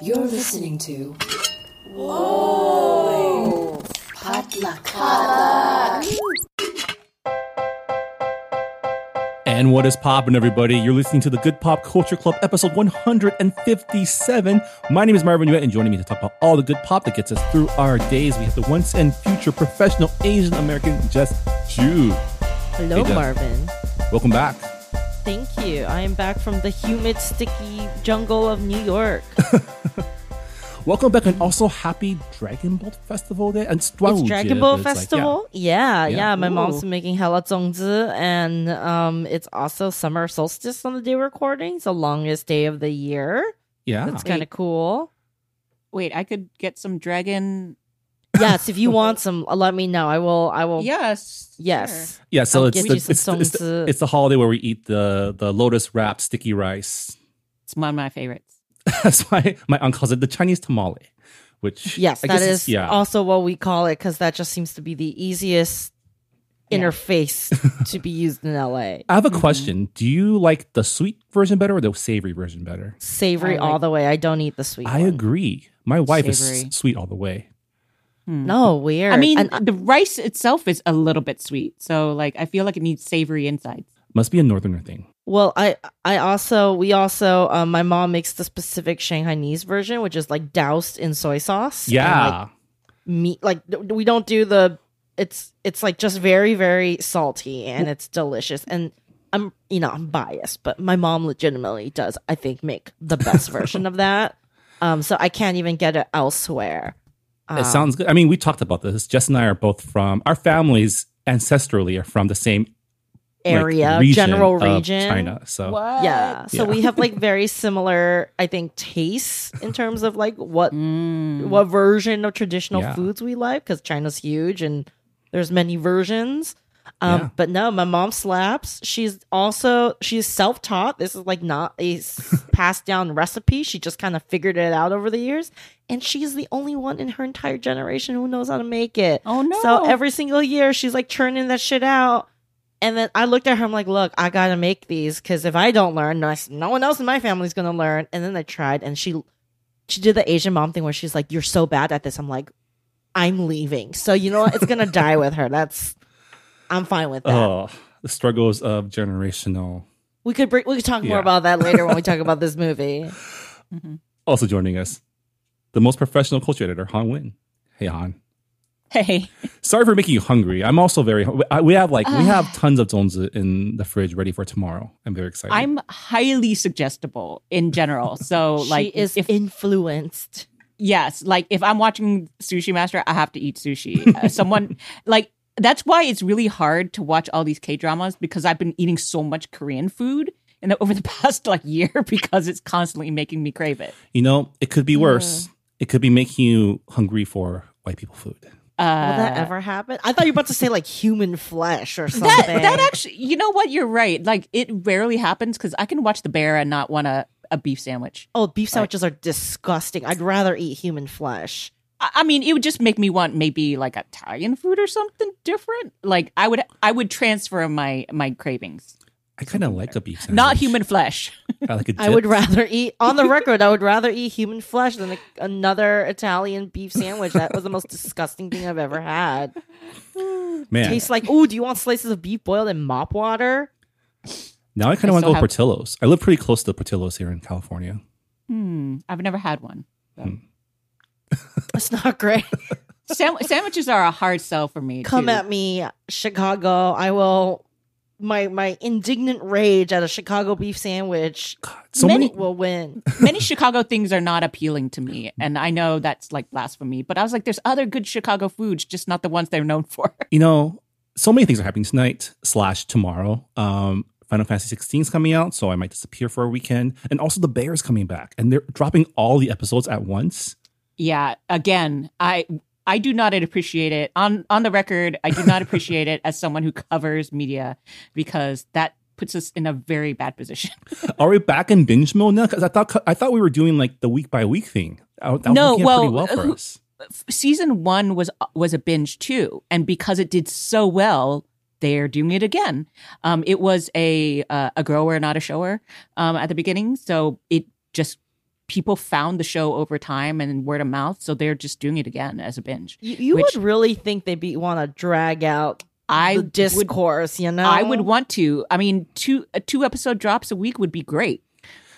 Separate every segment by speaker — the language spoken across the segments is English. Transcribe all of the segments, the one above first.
Speaker 1: You're listening to. Whoa! Potluck.
Speaker 2: And what is poppin', everybody? You're listening to the Good Pop Culture Club, episode 157. My name is Marvin Yueh, and joining me to talk about all the good pop that gets us through our days, we have the once and future professional Asian American Jess Ju.
Speaker 3: Hello,
Speaker 2: Hey, Jeff.
Speaker 3: Marvin.
Speaker 2: Welcome back.
Speaker 3: Thank you. I am back from the humid, sticky jungle of New York.
Speaker 2: Welcome back, and also happy Dragon Boat Festival Day. And
Speaker 3: it's Dragon Ball Festival. yeah. yeah,
Speaker 2: Yeah.
Speaker 3: My mom's
Speaker 2: Ooh.
Speaker 3: been making hella zongzi, and um, it's also summer solstice on the day we're recording. It's the longest day of the year.
Speaker 2: yeah,
Speaker 3: That's kind of cool.
Speaker 4: Wait, I could get some dragon.
Speaker 3: Yes, if you want some, uh, let me know. I will. I will.
Speaker 4: Yes.
Speaker 3: Yes.
Speaker 2: yeah. So
Speaker 3: I'll
Speaker 2: it's the, it's, the, it's, the, it's the holiday where we eat the the lotus wrapped sticky rice.
Speaker 4: It's one of my favorites.
Speaker 2: That's why my aunt calls it the Chinese tamale, which
Speaker 3: Yes,
Speaker 2: I
Speaker 3: that
Speaker 2: guess
Speaker 3: is
Speaker 2: is- yeah.
Speaker 3: also what we call it because that just seems to be the easiest
Speaker 4: Yeah.
Speaker 3: interface to be used in LA.
Speaker 2: I have a question. Do you like the sweet version better or the savory version better?
Speaker 3: Savory
Speaker 4: I
Speaker 3: all the way. I don't eat the sweet.
Speaker 2: I
Speaker 3: one.
Speaker 2: agree. My wife is sweet all the way.
Speaker 3: No, weird.
Speaker 4: I mean,
Speaker 3: And, uh,
Speaker 4: the rice itself is a little bit sweet, so like I feel like it needs savory insides.
Speaker 2: Must be a northerner thing.
Speaker 3: well, I I also we also um, my mom makes the specific Shanghainese version, which is like doused in soy sauce. and,
Speaker 2: Yeah.
Speaker 3: like, meat. Like th- we don't do the. It's it's like just very very salty and it's delicious and. I'm you know I'm biased, but my mom legitimately does I think make the best version of that. Um, so I can't even get it elsewhere.
Speaker 2: It sounds good. I mean, we talked about this. Jess and I are both from our families ancestrally are from the same like,
Speaker 3: area,
Speaker 2: region
Speaker 3: general
Speaker 2: of
Speaker 3: region.
Speaker 2: China. So
Speaker 4: What?
Speaker 3: Yeah. So
Speaker 2: Yeah.
Speaker 3: we have like very similar, I think, tastes in terms of like what
Speaker 4: Mm.
Speaker 3: what version of traditional
Speaker 2: Yeah.
Speaker 3: foods we like because China's huge and there's many versions. Um,
Speaker 2: Yeah.
Speaker 3: but no, my mom slaps. She's also she's self taught. This is like not a passed down recipe. She just kind of figured it out over the years, and she's the only one in her entire generation who knows how to make it.
Speaker 4: Oh no!
Speaker 3: So every single year she's like churning that shit out. And then I looked at her, I'm like, look, I gotta make these because if I don't learn, no, no one else in my family's gonna learn. And then I tried and she she did the Asian mom thing where she's like, You're so bad at this. I'm like, I'm leaving. So you know what? It's gonna die with her. That's I'm fine with that.
Speaker 2: oh, the struggles of generational.
Speaker 3: We could bring, we could talk more
Speaker 2: Yeah.
Speaker 3: about that later when we talk about this movie.
Speaker 2: Also joining us, the most professional culture editor, Hanh Nguyen. Hey, Hanh.
Speaker 4: hey,
Speaker 2: Sorry for making you hungry. I'm also very. hu- I- We have like we have tons of zongzi in the fridge ready for tomorrow. I'm very excited.
Speaker 4: I'm highly suggestible in general. So like,
Speaker 3: she is
Speaker 4: if
Speaker 3: influenced.
Speaker 4: yes, like if I'm watching Sushi Master, I have to eat sushi. Uh, someone like that's why it's really hard to watch all these K dramas because I've been eating so much Korean food in the, over the past like year because it's constantly making me crave it.
Speaker 2: You know, it could be worse. It could be making you hungry for white people food.
Speaker 4: Uh,
Speaker 3: Will that ever happen? I thought you were about to say like human flesh or something.
Speaker 4: that that actually, you know what? You're right. Like it rarely happens because I can watch The Bear and not want a, a beef sandwich.
Speaker 3: Oh, beef sandwiches are disgusting. I'd rather eat human flesh.
Speaker 4: I I mean, it would just make me want maybe like Italian food or something different. Like I would, I would transfer my my cravings.
Speaker 2: I kind of like a beef sandwich.
Speaker 4: Not human flesh.
Speaker 2: I like a
Speaker 3: I would rather eat, on the record, I would rather eat human flesh than a, another Italian beef sandwich. That was the most disgusting thing I've ever had.
Speaker 2: Man,
Speaker 3: Tastes like, oh, do you want slices of beef boiled in mop water?
Speaker 2: now I kind of want to go
Speaker 4: have-
Speaker 2: Portillo's. I live pretty close to the Portillo's here in California.
Speaker 4: Hmm. I've never had one.
Speaker 3: It's not great.
Speaker 4: Sam- sandwiches are a hard sell for me.
Speaker 3: Come
Speaker 4: too.
Speaker 3: at me, Chicago. I will. My my indignant rage at a Chicago beef sandwich
Speaker 2: So many,
Speaker 3: will win.
Speaker 4: Many Chicago things are not appealing to me, and I know that's like blasphemy. But I was like, there's other good Chicago foods, just not the ones they're known for.
Speaker 2: you know, so many things are happening tonight slash tomorrow. Um, Final Fantasy 16 is coming out, so I might disappear for a weekend. And also, The Bear is coming back, and they're dropping all the episodes at once.
Speaker 4: Yeah. Again, I I do not appreciate it on on the record. I do not appreciate it as someone who covers media because that puts us in a very bad position.
Speaker 2: Are we back in binge mode now? Because I thought I thought we were doing like the week by week thing. That,
Speaker 4: No, well,
Speaker 2: pretty well for us.
Speaker 4: season one was was a binge too, and because it did so well, they're doing it again. Um, it was a uh, a grower, not a shower, um, at the beginning, so it just people found the show over time and word of mouth, so they're just doing it again as a binge.
Speaker 3: You, you
Speaker 4: Which-
Speaker 3: would really think they'd be want to drag out
Speaker 4: I
Speaker 3: the
Speaker 4: would-
Speaker 3: discourse, you know?
Speaker 4: I would want to. I mean, two a two episode drops a week would be great.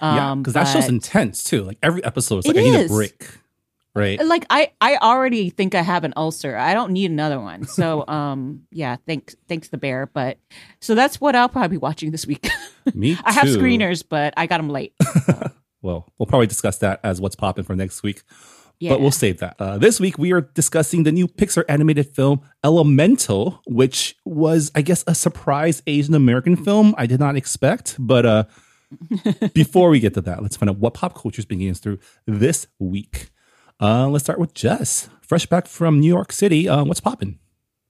Speaker 2: yeah,
Speaker 4: Um,
Speaker 2: because that show's intense too. Like every episode, is like
Speaker 4: It
Speaker 2: I need
Speaker 4: is.
Speaker 2: a break, right?
Speaker 4: like I I already think I have an ulcer. I don't need another one. So um yeah, thanks thanks the bear. But so that's what I'll probably be watching this week.
Speaker 2: Me
Speaker 4: I have screeners, but I got them late.
Speaker 2: Well, we'll probably discuss that as what's popping for next week.
Speaker 4: Yeah.
Speaker 2: But we'll save that. Uh, this week, we are discussing the new Pixar animated film Elemental, which was, I guess, a surprise Asian American film I did not expect. But uh, before we get to that, let's find out what pop culture is being getting us through this week. Uh, let's start with Jess, fresh back from New York City. Uh, what's popping?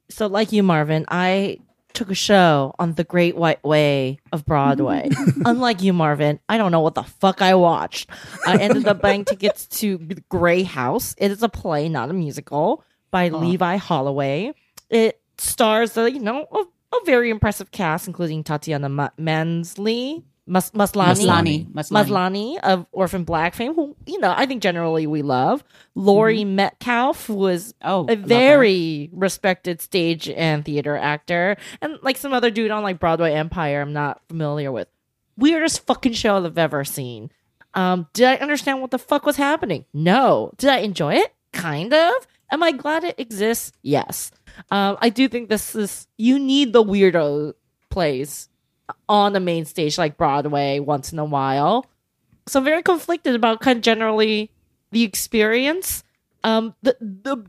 Speaker 3: So, like you, Marvin, I took a show on the Great White Way of Broadway. Unlike you, Marvin, I don't know what the fuck I watched. I ended up buying tickets to Grey House. It is a play, not a musical, by Levi Holloway. It stars, a, you know, a, a very impressive cast, including Tatiana Ma- Mansley, Mas- Maslani,
Speaker 4: Maslany. Maslany.
Speaker 3: Maslany of Orphan Black fame, who you know I think generally we love. Laurie Metcalf was
Speaker 4: Oh,
Speaker 3: a
Speaker 4: love her.
Speaker 3: very respected stage and theater actor, and like some other dude on like Broadway Empire. I'm not familiar with. Weirdest fucking show I've ever seen. Um, did I understand what the fuck was happening? No. Did I enjoy it? Kind of. Am I glad it exists? Yes. Um, I do think this is you need the weirdo plays on the main stage like Broadway once in a while. So I'm very conflicted about kind of generally the experience. Um, the the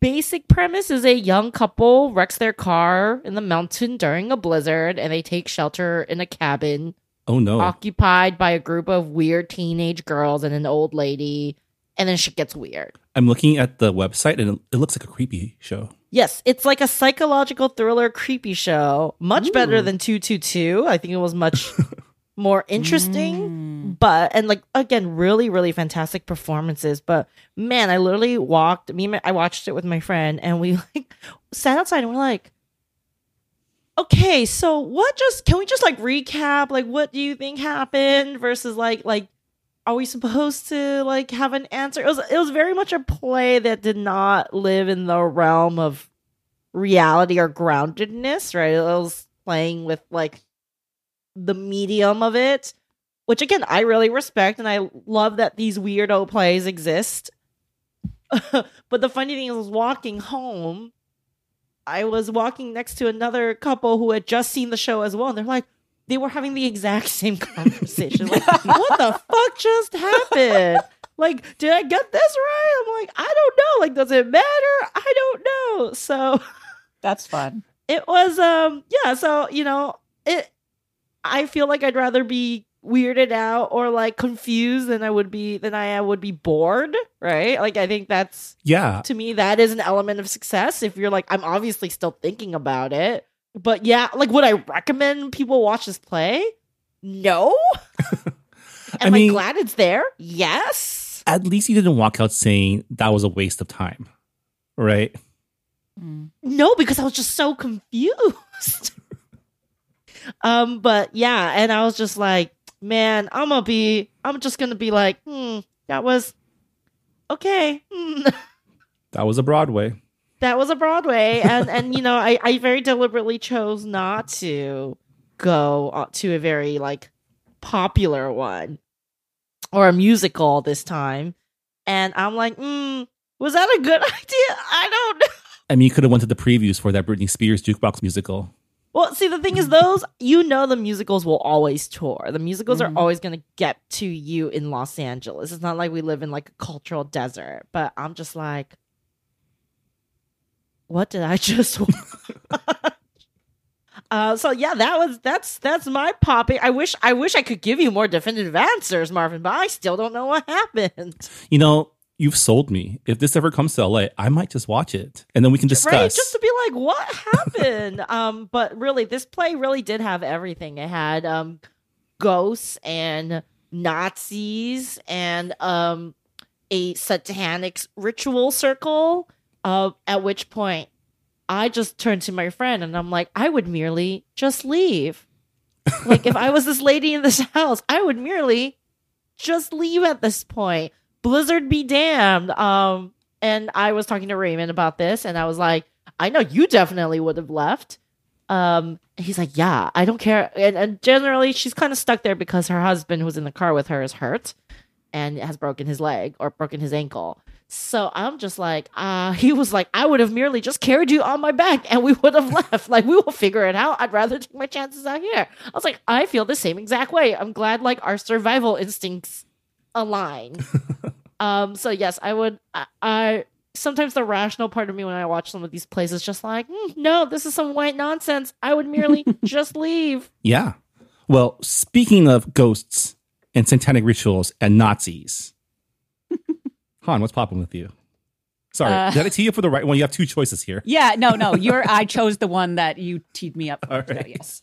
Speaker 3: basic premise is a young couple wrecks their car in the mountain during a blizzard, and they take shelter in a cabin
Speaker 2: Oh, no.
Speaker 3: occupied by a group of weird teenage girls and an old lady, and then shit gets weird.
Speaker 2: I'm looking at the website and it, it looks like a creepy show.
Speaker 3: Yes, it's like a psychological thriller creepy show. Much better than 222. I think it was much more interesting. Mm. But and like again, really, really fantastic performances. But man, I literally walked me my- I watched it with my friend and we like sat outside and we're like Okay, so what just can we just like recap like what do you think happened versus like like are we supposed to like have an answer? It was it was very much a play that did not live in the realm of reality or groundedness, right? It was playing with like the medium of it, which again I really respect and I love that these weirdo plays exist. but the funny thing is, walking home. I was walking next to another couple who had just seen the show as well, and they're like, they were having the exact same conversation. like, what the fuck just happened? Like, did I get this right? I'm like, I don't know. Like, does it matter? I don't know. So
Speaker 4: That's fun.
Speaker 3: it was um yeah so you know it i feel like i'd rather be weirded out or like confused than i would be than i would be bored right like i think that's
Speaker 2: Yeah.
Speaker 3: to me that is an element of success if you're like i'm obviously still thinking about it but yeah like would i recommend people watch this play no am I,
Speaker 2: mean-
Speaker 3: glad it's there yes
Speaker 2: At least he didn't walk out saying that was a waste of time, right?
Speaker 3: No, because I was just so confused. um, but yeah, and I was just like, man, I'm gonna be, I'm just gonna be like, hmm, that was okay. Hmm.
Speaker 2: That was a Broadway.
Speaker 3: That was a Broadway, and and you know, I I very deliberately chose not to go uh, to a very like popular one or a musical this time, and I'm like, hmm, was that a good idea? I don't know.
Speaker 2: I mean, you could have went to the previews for that Britney Spears jukebox musical.
Speaker 3: Well, see, the thing is, those you know, the musicals will always tour. The musicals
Speaker 4: Mhm.
Speaker 3: are always going to get to you in Los Angeles. It's not like we live in like a cultural desert. But I'm just like, what did I just? watch? uh, so yeah, that was that's that's my popping. I wish I wish I could give you more definitive answers, Marvin, but I still don't know what happened.
Speaker 2: You know, you've sold me. If this ever comes to LA, I might just watch it and then we can discuss.
Speaker 3: Right, just to be like, what happened? um, but really, this play really did have everything. It had um, ghosts and Nazis and um, a satanic ritual circle. Uh, at which point, I just turned to my friend and I'm like, I would merely just leave. like if I was this lady in this house, I would merely just leave at this point. Blizzard be damned. Um, and I was talking to Raymond about this, and I was like, I know you definitely would have left. Um, he's like, yeah, I don't care. And, and generally, she's kind of stuck there because her husband, who's in the car with her, is hurt and has broken his leg or broken his ankle. So I'm just like, uh, he was like, I would have merely just carried you on my back and we would have left. Like, we will figure it out. I'd rather take my chances out here. I was like, I feel the same exact way. I'm glad like our survival instincts align. um, so yes, I would, I, I, sometimes the rational part of me when I watch some of these plays is just like, "Mm, no, this is some white nonsense. I would merely just leave.
Speaker 2: Yeah. Well, speaking of ghosts and satanic rituals and Nazis, Hanh, what's popping with you? Sorry,
Speaker 4: Uh,
Speaker 2: did I tee you for the right one? You have two choices here.
Speaker 4: Yeah, no, no. You're I chose the one that you teed me up for.
Speaker 2: Right.
Speaker 4: yes.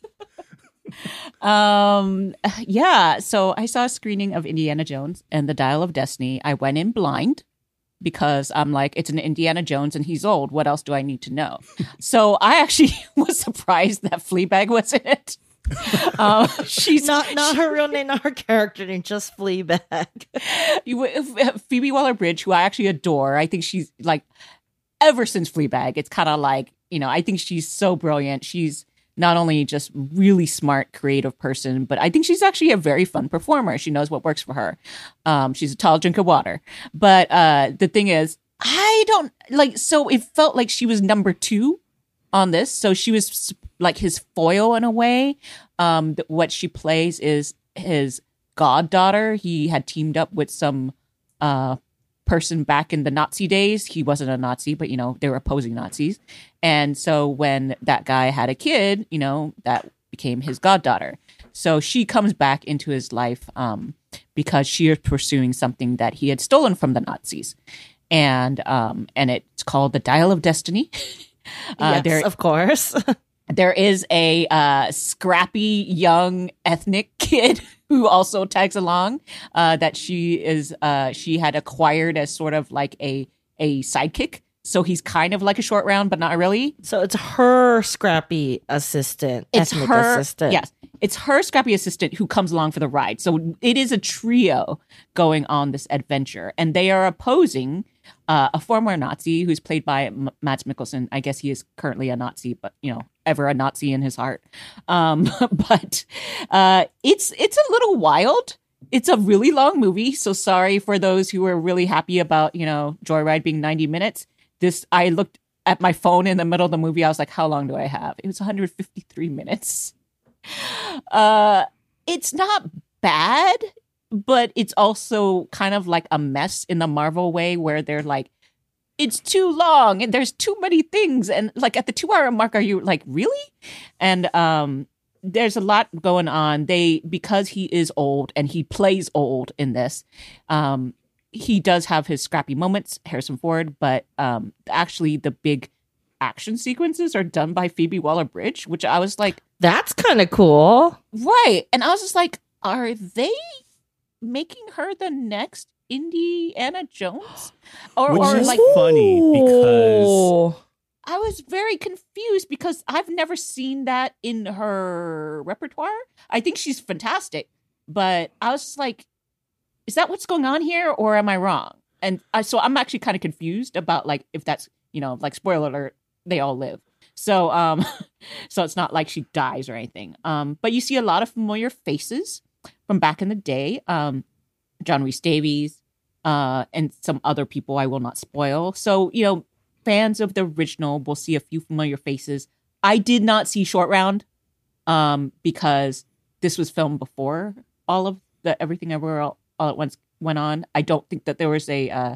Speaker 4: um yeah, so I saw a screening of Indiana Jones and the Dial of Destiny. I went in blind because I'm like, it's an Indiana Jones and he's old. What else do I need to know? so I actually was surprised that Fleabag was in it. Um, she's
Speaker 3: Not not her real name, not her character name, just Fleabag.
Speaker 4: you- Phoebe Waller Bridge, who I actually adore. I think she's like ever since Fleabag, it's kind of like you know. I think she's so brilliant. She's not only just really smart, creative person, but I think she's actually a very fun performer. She knows what works for her. Um, she's a tall drink of water. But uh, the thing is, I don't like. So it felt like she was number two on this. So she was like his foil in a way. Um, what she plays is his goddaughter. He had teamed up with some uh person back in the Nazi days. He wasn't a Nazi, but you know, they were opposing Nazis. And so when that guy had a kid, you know, that became his goddaughter. So she comes back into his life um because she is pursuing something that he had stolen from the Nazis. And um and it's called the Dial of Destiny. Uh,
Speaker 3: yes,
Speaker 4: there,
Speaker 3: of course.
Speaker 4: there is a uh, scrappy young ethnic kid who also tags along uh, that she is uh, she had acquired as sort of like a a sidekick so he's kind of like a short round but not really
Speaker 3: so it's her scrappy assistant,
Speaker 4: it's
Speaker 3: ethnic
Speaker 4: her
Speaker 3: assistant.
Speaker 4: yes it's her scrappy assistant who comes along for the ride so it is a trio going on this adventure and they are opposing uh, a former nazi who's played by M- mads mikkelsen. I guess he is currently a nazi but you know ever a nazi in his heart. Um, but uh, it's it's a little wild. It's a really long movie so sorry for those who were really happy about you know joyride being 90 minutes. This i looked at my phone in the middle of the movie. I was like how long do i have? It was 153 minutes. Uh it's not bad but it's also kind of like a mess in the marvel way where they're like it's too long and there's too many things and like at the two hour mark are you like really and um there's a lot going on they because he is old and he plays old in this um he does have his scrappy moments harrison ford but um actually the big action sequences are done by phoebe waller-bridge which i was like
Speaker 3: That's kind of cool.
Speaker 4: Right. And I was just like, are they making her the next Indiana Jones? Or,
Speaker 2: Which
Speaker 4: or
Speaker 2: is
Speaker 4: like
Speaker 2: funny because
Speaker 4: I was very confused because I've never seen that in her repertoire. I think she's fantastic, but I was like, is that what's going on here or am I wrong? And I, so I'm actually kind of confused about like if that's, you know, like spoiler alert, they all live. So um so it's not like she dies or anything. Um but you see a lot of familiar faces from back in the day. Um John Rhys-Davies, uh, and some other people I will not spoil. So, you know, fans of the original will see a few familiar faces. I did not see Short Round, um, because this was filmed before all of the everything everywhere all, all at once went on. I don't think that there was a uh,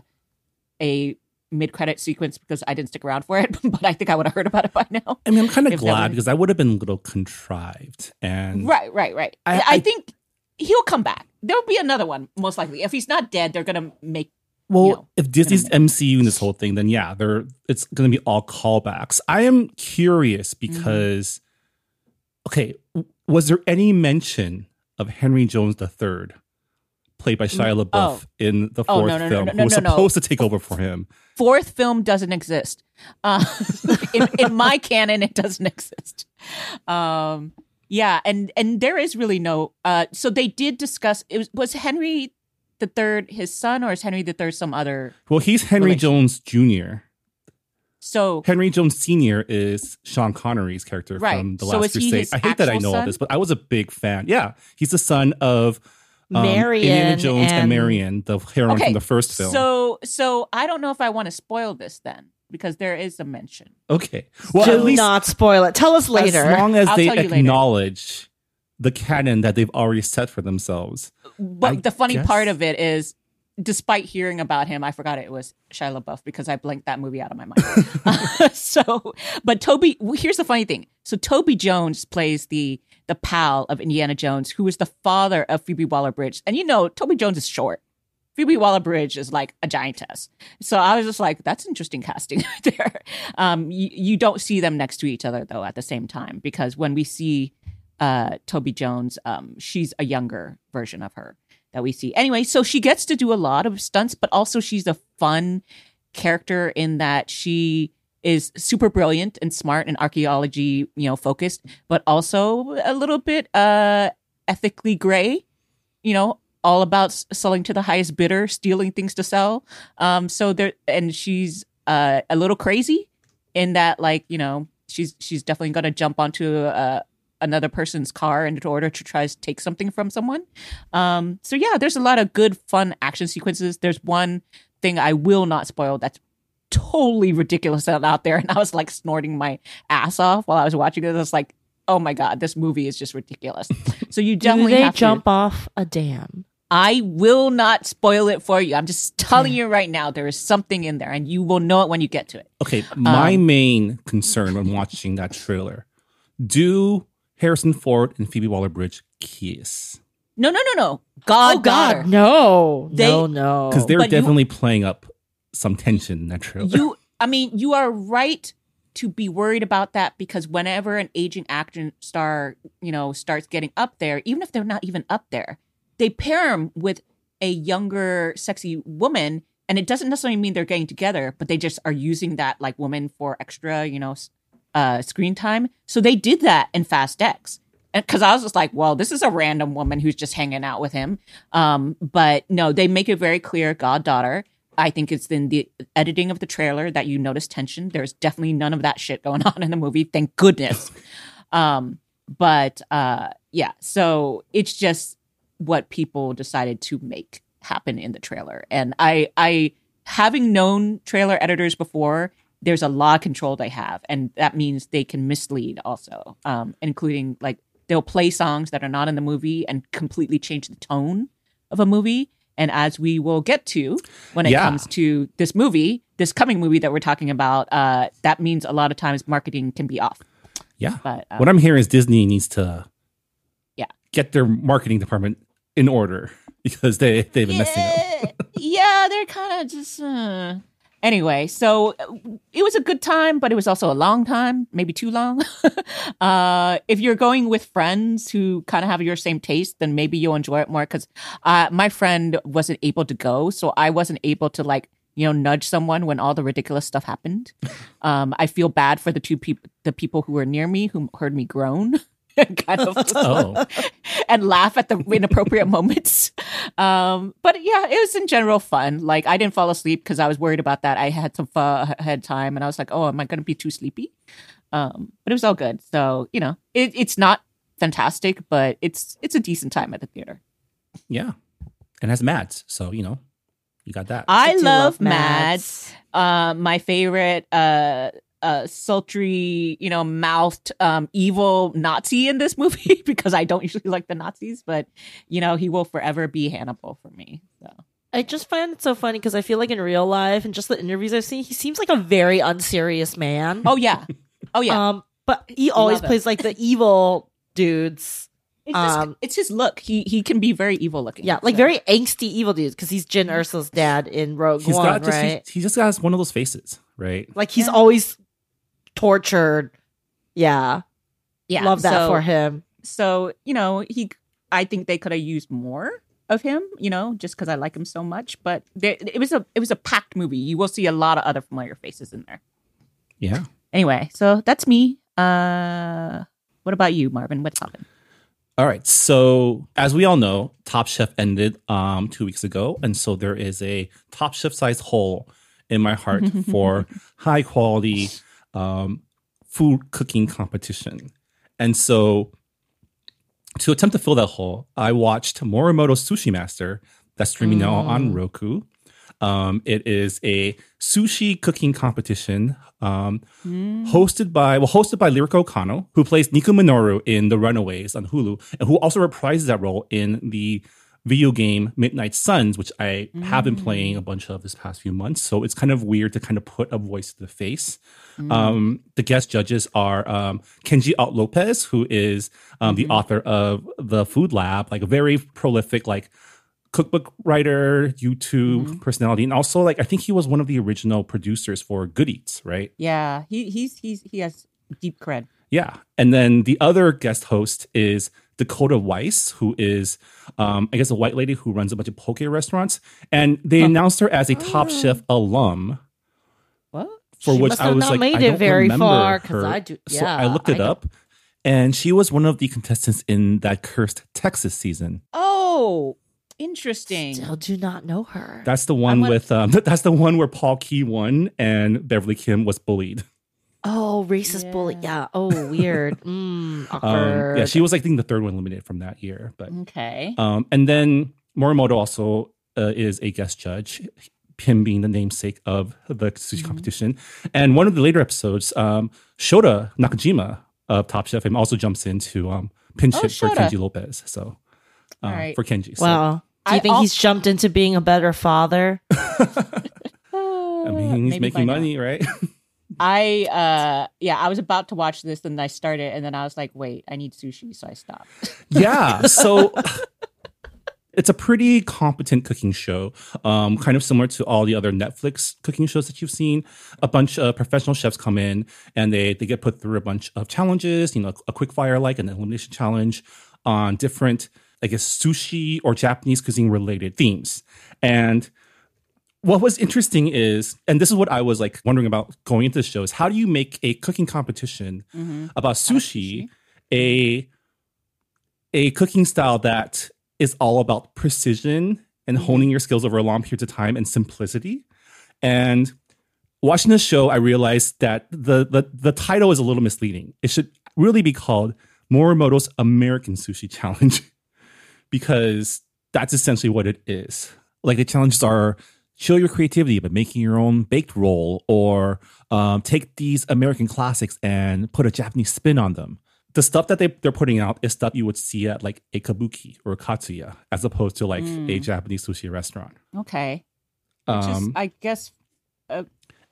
Speaker 4: a mid credit sequence because I didn't stick around for it, but I think I would have heard about it by now.
Speaker 2: I mean, I'm kind of glad because that would have been a little contrived. And
Speaker 4: Right, right, right.
Speaker 2: I-
Speaker 4: I,
Speaker 2: I-
Speaker 4: think he'll come back. There'll be another one, most likely. If he's not dead, they're gonna make
Speaker 2: well,
Speaker 4: you know,
Speaker 2: if Disney's MCU in this whole thing, then yeah, they're it's going to be all callbacks. I am curious
Speaker 4: Mm-hmm.
Speaker 2: because, okay, was there any mention of Henry Jones III, played by Shia LaBeouf in the
Speaker 4: Oh,
Speaker 2: fourth
Speaker 4: no, no, no,
Speaker 2: film,
Speaker 4: no,
Speaker 2: who was supposed to take over for him?
Speaker 4: fourth film doesn't exist. Uh, in, in my canon, it doesn't exist. Um, yeah, and and there is really no. Uh, so they did discuss. It was was Henry the third his son, or is Henry the third some other?
Speaker 2: Well, he's Henry Jones Jr.
Speaker 4: So
Speaker 2: Henry Jones Sr. is Sean Connery's character
Speaker 4: Right.
Speaker 2: from The
Speaker 4: So
Speaker 2: Last
Speaker 4: is he
Speaker 2: Crusade. I hate that I know all this, but I was a big fan. Yeah, he's the son of um,
Speaker 3: Marion
Speaker 2: Indiana Jones and,
Speaker 3: and-
Speaker 2: Marion, the heroine
Speaker 4: okay,
Speaker 2: from the first film.
Speaker 4: So so I don't know if I want to spoil this then because there is a mention.
Speaker 2: okay, well
Speaker 3: Do
Speaker 2: at least
Speaker 3: not spoil it. Tell us later.
Speaker 2: as long as
Speaker 4: I'll
Speaker 2: they
Speaker 4: tell you later.
Speaker 2: acknowledge the canon that they've already set for themselves.
Speaker 4: But
Speaker 2: I
Speaker 4: the funny
Speaker 2: guess-
Speaker 4: part of it is, despite hearing about him, I forgot it was Shia LaBeouf because I blanked that movie out of my mind. so, but Toby, here's the funny thing. So Toby Jones plays the the pal of Indiana Jones, who is the father of Phoebe Waller Bridge, and you know Toby Jones is short. Phoebe Waller Bridge is like a giantess. So I was just like, that's interesting casting there. Um, you, you don't see them next to each other though at the same time because when we see uh, Toby Jones, um, she's a younger version of her that we see. Anyway, so she gets to do a lot of stunts, but also she's a fun character in that she is super brilliant and smart and archaeology, you know, focused, but also a little bit uh ethically gray, you know, all about selling to the highest bidder, stealing things to sell. Um so there and she's uh a little crazy in that like, you know, she's she's definitely going to jump onto uh another person's car in order to try to take something from someone. Um, so yeah, there's a lot of good, fun action sequences. There's one thing I will not spoil that's totally ridiculous out there, and I was like snorting my ass off while I was watching it. I was like, oh my god, this movie is just ridiculous. So you
Speaker 3: Do
Speaker 4: definitely
Speaker 3: they
Speaker 4: have
Speaker 3: jump
Speaker 4: to.
Speaker 3: off a dam?
Speaker 4: I will not spoil it for you. I'm just telling you right now, there is something in there, and you will know it when you get to it.
Speaker 2: Okay, my
Speaker 4: Um,
Speaker 2: main concern when watching that trailer: Do Harrison Ford and Phoebe Waller-Bridge kiss?
Speaker 4: No, no, no, no. God,
Speaker 3: oh. God, no,
Speaker 4: They-
Speaker 3: no, no.
Speaker 2: Because they're
Speaker 4: But you-
Speaker 2: definitely playing up some tension in that trailer.
Speaker 4: you i mean you are right to be worried about that because whenever an aging actor star you know starts getting up there even if they're not even up there they pair him with a younger sexy woman and it doesn't necessarily mean they're getting together but they just are using that like woman for extra you know uh screen time so they did that in fast x because I was just like, well, this is a random woman who's just hanging out with him. Um, but no, they make it very clear, goddaughter. I think it's in the editing of the trailer that you notice tension. There's definitely none of that shit going on in the movie. Thank goodness. um, but uh, yeah, so it's just what people decided to make happen in the trailer. And I, I, having known trailer editors before, there's a lot of control they have, and that means they can mislead also, um, including like they'll play songs that are not in the movie and completely change the tone of a movie. And as we will get to when it
Speaker 2: Yeah.
Speaker 4: comes to this movie, this coming movie that we're talking about, uh, that means a lot of times marketing can be off.
Speaker 2: yeah.
Speaker 4: But um,
Speaker 2: what I'm hearing is Disney needs to
Speaker 4: Yeah.
Speaker 2: get their marketing department in order because they they've been messing up.
Speaker 4: yeah, yeah, they're kind of just. Uh... Anyway, so it was a good time, but it was also a long time, maybe too long. uh, if you're going with friends who kind of have your same taste, then maybe you'll enjoy it more. Because uh, my friend wasn't able to go, so I wasn't able to like you know nudge someone when all the ridiculous stuff happened. Um, I feel bad for the two people, the people who were near me who heard me groan. kind of
Speaker 2: Oh,
Speaker 4: and laugh at the inappropriate moments. Um, but yeah, it was in general fun. Like I didn't fall asleep because I was worried about that. I had some fun ahead time, and I was like, "Oh, am I going to be too sleepy?" Um, but it was all good. So you know, it, it's not fantastic, but it's it's a decent time at the theater.
Speaker 2: yeah. And has Mads, so you know, you got that.
Speaker 4: I
Speaker 3: do
Speaker 4: love
Speaker 3: love
Speaker 4: Mads. Uh, my favorite uh uh sultry, you know, mouthed um evil Nazi in this movie because I don't usually like the Nazis, but you know, he will forever be Hannibal for me. So
Speaker 3: I just find it so funny because I feel like in real life and just the interviews I've seen, he seems like a very unserious man.
Speaker 4: Oh yeah. Oh yeah.
Speaker 3: Um, but he always plays like the evil dudes.
Speaker 4: it's just
Speaker 3: um,
Speaker 4: it's his look. He he can be very evil looking.
Speaker 3: Yeah, like
Speaker 4: So-
Speaker 3: very angsty evil dudes because he's Jyn Erso's dad in Rogue
Speaker 2: He's
Speaker 3: One,
Speaker 2: got just
Speaker 3: right?
Speaker 2: he, he just has one of those faces, right?
Speaker 3: like he's
Speaker 4: Yeah.
Speaker 3: always tortured. Yeah,
Speaker 4: yeah.
Speaker 3: love that
Speaker 4: so,
Speaker 3: for him.
Speaker 4: So, you know, he I think they could have used more of him, you know, just because I like him so much. But there, it was a it was a packed movie. You will see a lot of other familiar faces in there.
Speaker 2: Yeah.
Speaker 4: Anyway, so that's me. Uh what about you, Marvin? What's happening?
Speaker 2: All right. So, as we all know, Top Chef ended um, two weeks ago. And so there is a Top Chef sized hole in my heart for high quality um, food cooking competition. And so, to attempt to fill that hole, I watched Morimoto Sushi Master that's streaming now on Roku. Um, it is a sushi cooking competition um, hosted by well hosted by Lyrica Okano, who plays Nico Minoru in The Runaways on Hulu, and who also reprises that role in the video game Midnight Suns, which I have been playing a bunch of this past few months. So it's kind of weird to kind of put a voice to the face. Um, the guest judges are um, Kenji Alt Lopez, who is um, the author of The Food Lab, like a very prolific like cookbook writer, YouTube personality, and also like I think he was one of the original producers for Good Eats, right?
Speaker 4: Yeah, he he's he's he has deep cred.
Speaker 2: Yeah. And then the other guest host is Dakota Weiss, who is, um, I guess, a white lady who runs a bunch of poke restaurants. And they announced her as a Top Chef alum,
Speaker 4: What?
Speaker 2: for
Speaker 3: She
Speaker 2: which
Speaker 3: must
Speaker 2: I
Speaker 3: have
Speaker 2: was
Speaker 3: not
Speaker 2: like,
Speaker 3: made
Speaker 2: I
Speaker 3: it
Speaker 2: don't
Speaker 3: very
Speaker 2: remember
Speaker 3: far, 'cause
Speaker 2: her.
Speaker 3: I do-
Speaker 2: so I looked it
Speaker 3: I
Speaker 2: up, and she was one of the contestants in that cursed Texas season.
Speaker 4: Oh, interesting.
Speaker 3: Still do not know her.
Speaker 2: That's the one
Speaker 4: want-
Speaker 2: with, um, that's the one where Paul Qui won and Beverly Kim was bullied.
Speaker 3: Oh, racist bully. Yeah. Oh, weird. Mm,
Speaker 2: Um, yeah, she was, I think, the third one eliminated from that year, but.
Speaker 4: Okay.
Speaker 2: Um, and then Morimoto also uh, is a guest judge, him being the namesake of the sushi
Speaker 3: Mm-hmm.
Speaker 2: competition. And one of the later episodes, um, Shota Nakajima of Top Chef, him also jumps in to um, pinch
Speaker 4: Oh,
Speaker 2: hit for Kenji Lopez. So um,
Speaker 4: All right.
Speaker 2: for Kenji. So,
Speaker 3: wow. Do you
Speaker 4: I
Speaker 3: think
Speaker 4: al-
Speaker 3: he's jumped into being a better father?
Speaker 2: I mean, he's
Speaker 4: Maybe
Speaker 2: making
Speaker 4: find out.
Speaker 2: money, right?
Speaker 4: I uh yeah, I was about to watch this and I started and then I was like, wait, I need sushi, so I stopped.
Speaker 2: yeah. So it's a pretty competent cooking show, um, kind of similar to all the other Netflix cooking shows that you've seen. A bunch of professional chefs come in and they they get put through a bunch of challenges, you know, a quick fire like an elimination challenge on different, I guess, sushi or Japanese cuisine related themes. And what was interesting is, and this is what I was like wondering about going into the show, is how do you make a cooking competition mm-hmm. about sushi, a a cooking style that is all about precision and mm-hmm. honing your skills over a long period of time and simplicity. And watching this show, I realized that the the the title is a little misleading. It should really be called Morimoto's American Sushi Challenge because that's essentially what it is. Like the challenges are show your creativity by making your own baked roll or um, take these American classics and put a Japanese spin on them. The stuff that they, they're putting out is stuff you would see at like a kabuki or a katsuya as opposed to like a Japanese sushi restaurant.
Speaker 4: Okay. Which is,
Speaker 2: Um,
Speaker 4: I guess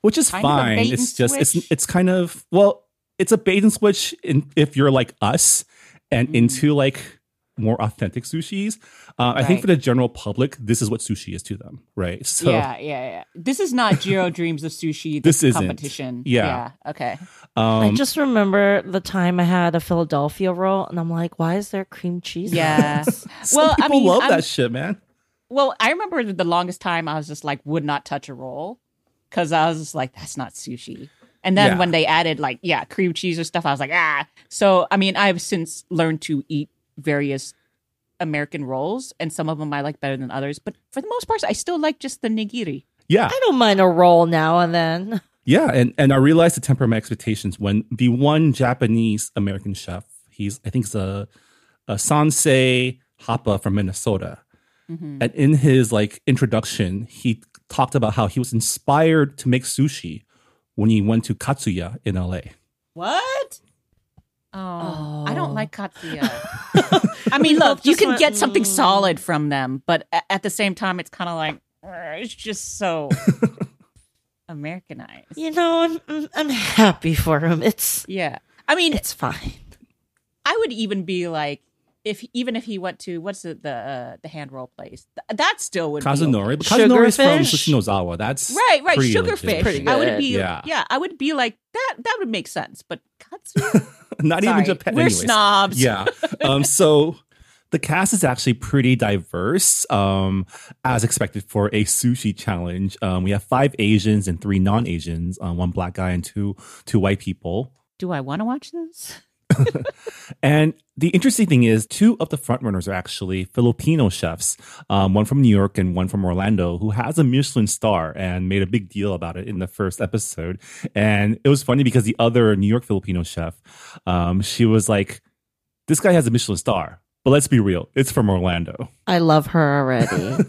Speaker 2: which is
Speaker 4: kind of a
Speaker 2: fine. It's just it's it's kind of well, it's a bait and switch in, if you're like us and
Speaker 4: Mm.
Speaker 2: into like more authentic sushis. Uh, I think for the general public, this is what sushi is to them, right? So
Speaker 4: yeah, yeah, yeah. This is not Jiro Dreams of Sushi.
Speaker 2: This
Speaker 4: the
Speaker 2: isn't.
Speaker 4: competition.
Speaker 2: Yeah.
Speaker 4: Yeah. Okay.
Speaker 3: I
Speaker 2: um,
Speaker 3: just remember the time I had a Philadelphia roll, and I'm like, why is there cream cheese? on
Speaker 4: Yeah.
Speaker 3: this?
Speaker 2: some
Speaker 4: well, I
Speaker 2: people
Speaker 4: mean,
Speaker 2: love
Speaker 4: I'm-
Speaker 2: that shit, man.
Speaker 4: Well, I remember the longest time I was just like would not touch a roll because I was just like that's not sushi. And then
Speaker 2: Yeah.
Speaker 4: when they added like yeah cream cheese or stuff, I was like ah. So I mean, I've since learned to eat various American rolls, and some of them I like better than others. But for the most part, I still like just the nigiri.
Speaker 2: Yeah,
Speaker 3: I don't mind a roll now and then.
Speaker 2: yeah, and and I realized to temper my expectations when the one Japanese American chef, he's I think it's a a Sansei Hapa from Minnesota,
Speaker 4: Mm-hmm.
Speaker 2: and in his like introduction, he talked about how he was inspired to make sushi when he went to Katsuya in LA.
Speaker 4: What? Oh, I don't like katsuya. I mean, look, you can
Speaker 3: went,
Speaker 4: get something
Speaker 3: mm.
Speaker 4: solid from them, but a- at the same time, it's kind of like it's just so Americanized.
Speaker 3: You know, I'm, I'm, I'm happy for him. It's
Speaker 4: Yeah, I mean,
Speaker 3: it's fine.
Speaker 4: I would even be like, if even if he went to what's the the, uh, the hand roll place, th- that still would
Speaker 2: Kazunori,
Speaker 4: be
Speaker 2: but Kazunori is from
Speaker 3: Sugarfish?
Speaker 2: Sushi Nozawa.
Speaker 4: That's right, right,
Speaker 2: pretty
Speaker 4: sugarfish. I would
Speaker 3: good.
Speaker 4: be,
Speaker 2: Yeah.
Speaker 4: yeah. I would be like that. That would make sense, but katsuya.
Speaker 2: Not
Speaker 4: Sorry.
Speaker 2: even Japan.
Speaker 4: We're
Speaker 2: anyways.
Speaker 4: snobs.
Speaker 2: Yeah. Um, so the cast is actually pretty diverse, um, as expected for a sushi challenge. Um, we have five Asians and three non-Asians, uh, one black guy and two two white people.
Speaker 4: Do I want to watch this?
Speaker 2: and the interesting thing is, two of the frontrunners are actually Filipino chefs, um, one from New York and one from Orlando, who has a Michelin star and made a big deal about it in the first episode. And it was funny because the other New York Filipino chef, um, she was like, "This guy has a Michelin star." But let's be real, it's from Orlando.
Speaker 3: I love her already.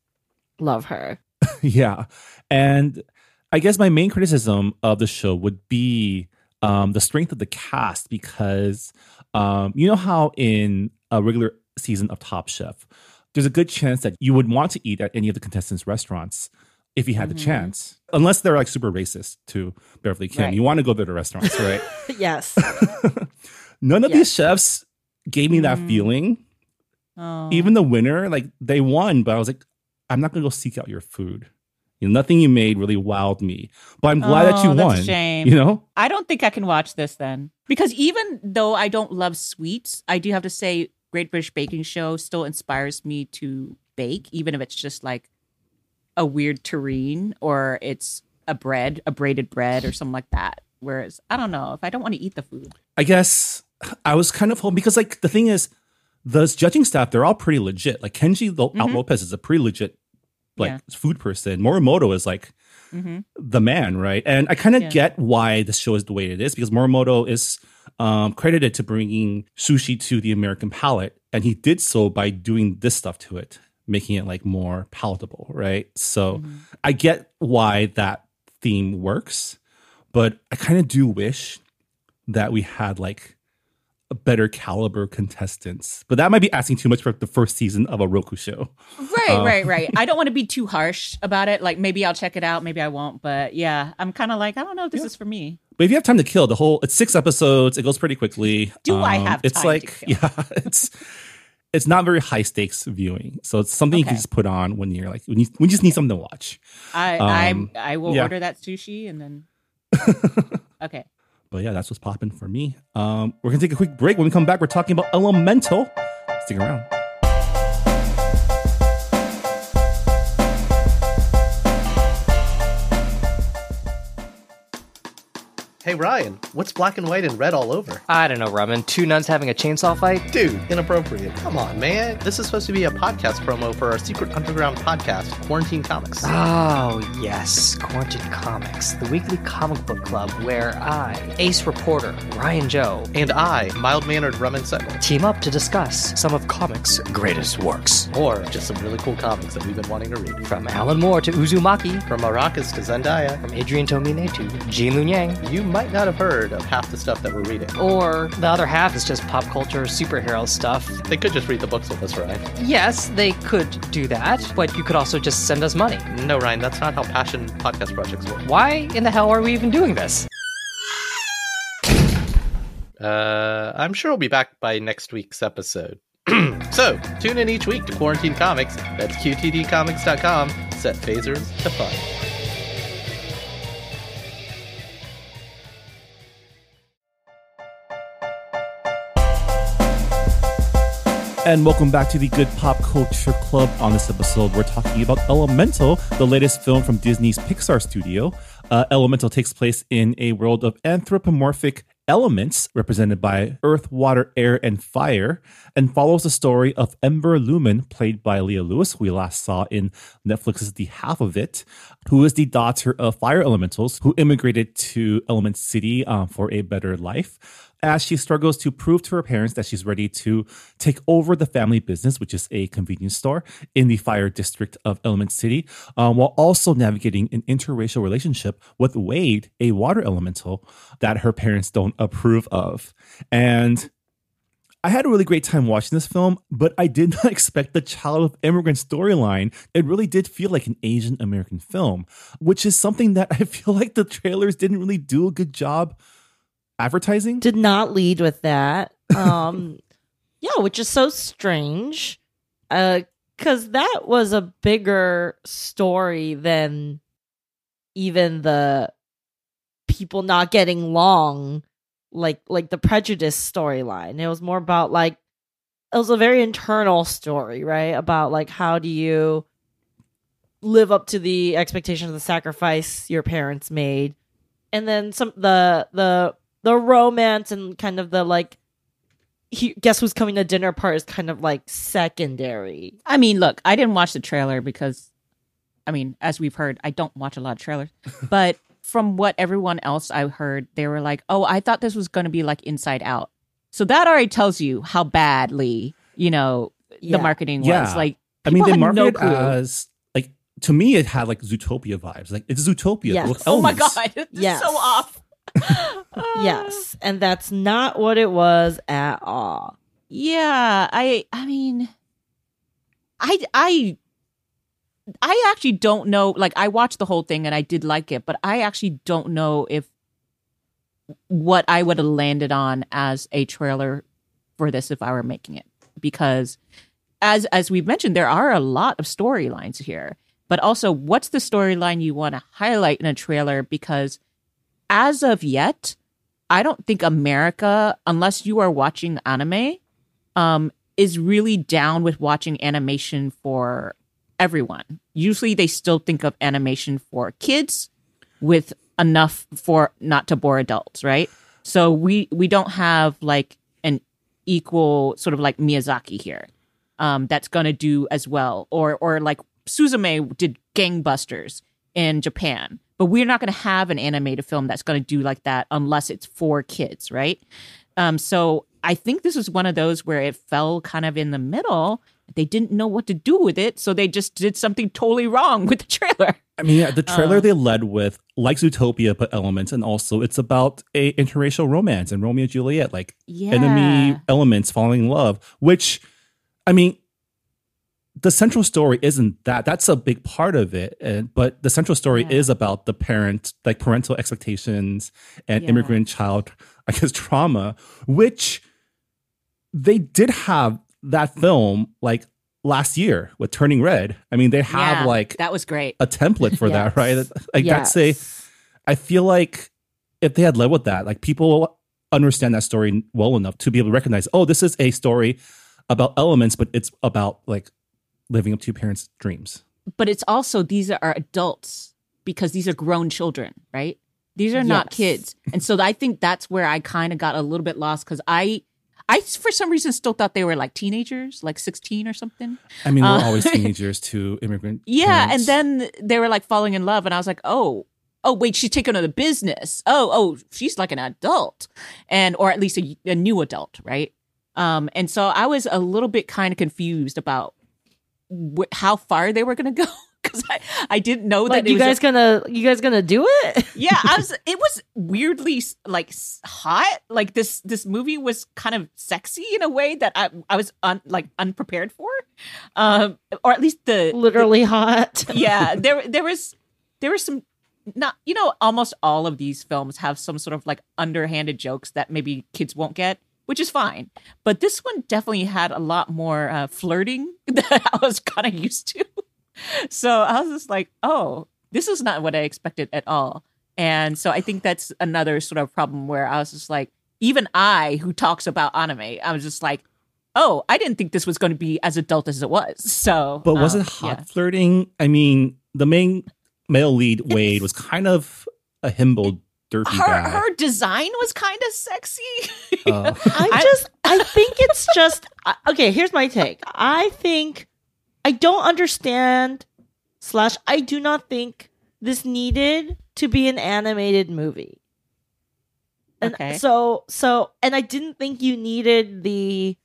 Speaker 3: love her.
Speaker 2: yeah. And I guess my main criticism of the show would be um, the strength of the cast because um, you know how in a regular season of Top Chef, there's a good chance that you would want to eat at any of the contestants' restaurants if you had the chance, unless they're like super racist to Beverly Kim.
Speaker 3: Right.
Speaker 2: You want to go to the restaurants, right?
Speaker 3: yes.
Speaker 2: None of
Speaker 3: Yes.
Speaker 2: these chefs gave me that
Speaker 4: Mm.
Speaker 2: feeling.
Speaker 4: Oh.
Speaker 2: Even the winner, like they won, but I was like, I'm not gonna go seek out your food. You know, nothing you made really wowed me. But I'm glad that you
Speaker 4: Oh, that's a
Speaker 2: won.
Speaker 4: shame.
Speaker 2: You know?
Speaker 4: I don't think I can watch this then. Because even though I don't love sweets, I do have to say Great British Baking Show still inspires me to bake, even if it's just like a weird terrine or it's a bread, a braided bread or something like that. Whereas I don't know if I don't want to eat the food.
Speaker 2: I guess I was kind of hoping because like the thing is, the judging staff, they're all pretty legit. Like Kenji
Speaker 4: Mhm.
Speaker 2: Lopez is a pretty legit like
Speaker 4: Yeah.
Speaker 2: food person. Morimoto is like
Speaker 4: hmm
Speaker 2: the man, right? And I kind of
Speaker 4: Yeah.
Speaker 2: get why the show is the way it is because Morimoto is um, credited to bringing sushi to the American palate, and he did so by doing this stuff to it, making it like more palatable, right? So
Speaker 4: Mm-hmm.
Speaker 2: I get why that theme works, but I kind of do wish that we had like better caliber contestants. But that might be asking too much for the first season of a Roku show.
Speaker 4: Right,
Speaker 2: Uh,
Speaker 4: right, right. I don't want to be too harsh about it. Like maybe I'll check it out, maybe I won't. But yeah, I'm kind of like I don't know if this is for me.
Speaker 2: But if you have time to kill, the whole it's six episodes. It goes pretty quickly. Um,
Speaker 4: Do I have
Speaker 2: It's like yeah, it's it's not very high stakes viewing. So it's something you can just put on when you're like when you, when you just need something to watch.
Speaker 4: I
Speaker 2: Um,
Speaker 4: I I will
Speaker 2: yeah.
Speaker 4: order that sushi and then. okay.
Speaker 2: But yeah, that's what's popping for me. Um, we're gonna take a quick break. When we come back, we're talking about Elemental. Stick around.
Speaker 5: Hey Ryan, what's black and white and red all over?
Speaker 6: I don't know, Ramen. Two nuns having a chainsaw fight?
Speaker 5: Dude, inappropriate. Come on, man. This is supposed to be a podcast promo for our secret underground podcast, Quarantine Comics.
Speaker 6: Oh, yes. Quarantine Comics, the weekly comic book club where I, ace reporter Ryan Joe,
Speaker 5: And I, mild mannered Ramen Sentinel.
Speaker 6: team up to discuss some of comics' greatest works.
Speaker 5: Or just some really cool comics that we've been wanting to read.
Speaker 6: From Alan Moore to Uzumaki,
Speaker 5: From Arrakis to Zendaya,
Speaker 6: from Adrian Tomine to Gene Luen Yang.
Speaker 5: you might not have heard of half the stuff that we're reading.
Speaker 6: Or the other half is just pop culture superhero stuff.
Speaker 5: They could just read the books with us, right?
Speaker 6: Yes, they could do that, but you could also just send us money.
Speaker 5: No, Ryan, that's not how passion podcast projects work.
Speaker 6: Why in the hell are we even doing this?
Speaker 5: Uh, I'm sure we'll be back by next week's episode. so, tune in each week to Quarantine Comics. That's QTDcomics.com. Set phasers to fun.
Speaker 2: And welcome back to the Good Pop Culture Club. On this episode, we're talking about Elemental, the latest film from Disney's Pixar studio. Uh, Elemental takes place in a world of anthropomorphic elements represented by earth, water, air, and fire, and follows the story of Ember Lumen, played by Leah Lewis, who we last saw in Netflix's The Half of It, who is the daughter of fire elementals who immigrated to Element City um, for a better life as she struggles to prove to her parents that she's ready to take over the family business, which is a convenience store in the fire district of Element City, um, while also navigating an interracial relationship with Wade, a water elemental that her parents don't approve of. And I had a really great time watching this film, but I did not expect the child of immigrant storyline. It really did feel like an Asian American film, which is something that I feel like the trailers didn't really do a good job advertising.
Speaker 3: Did not lead with that. Um, yeah, which is so strange. Uh, because that was a bigger story than even the people not getting along, like like the prejudice storyline. It was more about like it was a very internal story, right? About like how do you live up to the expectation of the sacrifice your parents made, and then some the the the romance and kind of the like he, guess who's coming to dinner part is kind of like secondary.
Speaker 4: I mean, look, I didn't watch the trailer because, I mean, as we've heard, I don't watch a lot of trailers. but from what everyone else I heard, they were like, "Oh, I thought this was going to be like Inside Out." So that already tells you how badly you know the marketing
Speaker 2: Yeah.
Speaker 4: was. Like,
Speaker 2: I mean, they
Speaker 4: people had
Speaker 2: marketed
Speaker 4: no
Speaker 2: it as like to me, it had like Zootopia vibes. Like it's Zootopia
Speaker 3: Yes.
Speaker 4: Oh my god, it's
Speaker 3: Yes.
Speaker 4: so off.
Speaker 3: Yes, and that's not what it was at all.
Speaker 4: Yeah, I I mean I I I actually don't know like I watched the whole thing and I did like it, but I actually don't know if what I would have landed on as a trailer for this if I were making it because as as we've mentioned there are a lot of storylines here. But also what's the storyline you want to highlight in a trailer because as of yet I don't think America unless you are watching anime um, is really down with watching animation for everyone. Usually they still think of animation for kids with enough for not to bore adults, right? So we we don't have like an equal sort of like Miyazaki here. Um, that's gonna do as well. Or or like Suzume did gangbusters in Japan. But we're not gonna have an animated film that's gonna do like that unless it's for kids, right? Um, so I think this was one of those where it fell kind of in the middle. They didn't know what to do with it, so they just did something totally wrong with the trailer.
Speaker 2: I mean, yeah, the trailer
Speaker 4: Uh.
Speaker 2: they led with like Zootopia, but elements, and also it's about a interracial romance and Romeo and Juliet, like
Speaker 4: Yeah.
Speaker 2: enemy elements falling in love. Which, I mean, the central story isn't that. That's a big part of it, and but the central story
Speaker 4: Yeah.
Speaker 2: is about the parent, like parental expectations and
Speaker 4: Yeah.
Speaker 2: immigrant child, I guess, trauma. Which they did have that film like last year with Turning Red. I mean, they have
Speaker 4: Yeah,
Speaker 2: like
Speaker 4: that was great.
Speaker 2: a template for that, right? Like that's a. I feel like if they had led with that, like people understand that story well enough to be able to recognize, oh, this is a story about elements, but it's about like living up to your parents' dreams.
Speaker 4: But it's also these are adults because these are grown children, right? These are not kids, and so I think that's where I kind of got a little bit lost because I, I for some reason still thought they were like teenagers, like sixteen or something.
Speaker 2: I mean, we're
Speaker 4: Uh,
Speaker 2: always teenagers to immigrant.
Speaker 4: Yeah,
Speaker 2: parents.
Speaker 4: and then they were like falling in love, and I was like, oh, oh, wait, she's taking on the business. Oh, oh, she's like an adult, and or at least a, a new adult, right? Um, and so I was a little bit kind of confused about wh- how far they were going to go because I, I didn't know
Speaker 3: Like
Speaker 4: that it
Speaker 3: you
Speaker 4: was a-
Speaker 3: guys gonna you guys gonna do it?
Speaker 4: yeah i was it was weirdly like hot like this this movie was kind of sexy in a way that i i was un, like unprepared for um or at least the
Speaker 3: Literally hot.
Speaker 4: yeah there there was there was some not you know almost all of these films have some sort of like underhanded jokes that maybe kids won't get which is fine but this one definitely had a lot more uh, flirting that i was kind of used to so i was just like oh this is not what i expected at all and so i think that's another sort of problem where i was just like even i who talks about anime i was just like oh i didn't think this was going to be as adult as it was so
Speaker 2: But was
Speaker 4: um,
Speaker 2: it hot
Speaker 4: yeah.
Speaker 2: flirting? I mean, the main male lead, Wade, was kind of a himbo dirty
Speaker 4: her
Speaker 2: guy.
Speaker 4: her design was kind of sexy.
Speaker 2: Oh.
Speaker 3: I
Speaker 4: I-
Speaker 3: just I think it's just okay. Here's my take. I think I don't understand slash I do not think this needed to be an animated movie. And
Speaker 4: Okay.
Speaker 3: so so and I didn't think you needed the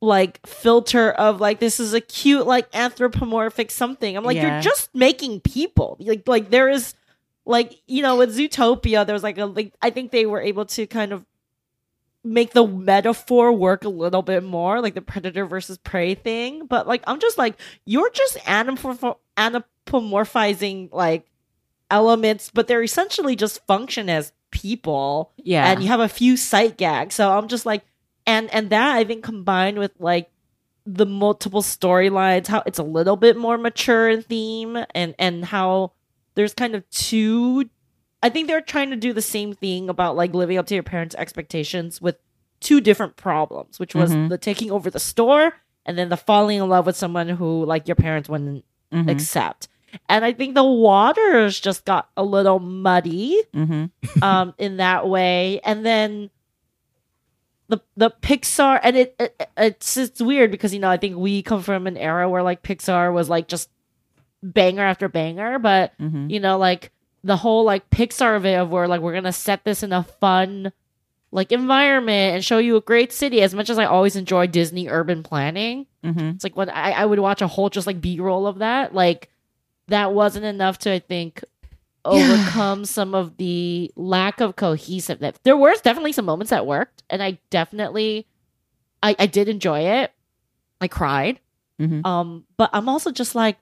Speaker 3: like filter of like this is a cute like anthropomorphic something. I'm like
Speaker 4: Yeah.
Speaker 3: you're just making people. Like like there is like you know with Zootopia there was like a like I think they were able to kind of make the metaphor work a little bit more, like the predator versus prey thing. But like, I'm just like, you're just anamorph- anapomorphizing like elements, but they're essentially just function as people,
Speaker 4: Yeah.
Speaker 3: and you have a few sight gags. So I'm just like, and and that I think combined with like the multiple storylines, how it's a little bit more mature in theme, and and how there's kind of two I think they're trying to do the same thing about like living up to your parents' expectations with two different problems, which was
Speaker 4: Mhm.
Speaker 3: the taking over the store and then the falling in love with someone who like your parents wouldn't
Speaker 4: Mhm.
Speaker 3: accept. And I think the waters just got a little muddy
Speaker 4: hmm
Speaker 3: um in that way. And then the the Pixar and it, it it's it's weird because you know I think we come from an era where like Pixar was like just banger after banger, but
Speaker 4: hmm
Speaker 3: you know like the whole like Pixar of it of where like we're gonna set this in a fun like environment and show you a great city. As much as I always enjoy Disney urban planning,
Speaker 4: hmm
Speaker 3: it's like when I, I would watch a whole just like B roll of that, like that wasn't enough to I think overcome some of the lack of cohesiveness. There were definitely some moments that worked, and I definitely I, I did enjoy it. I cried.
Speaker 4: Mhm.
Speaker 3: Um, but I'm also just like,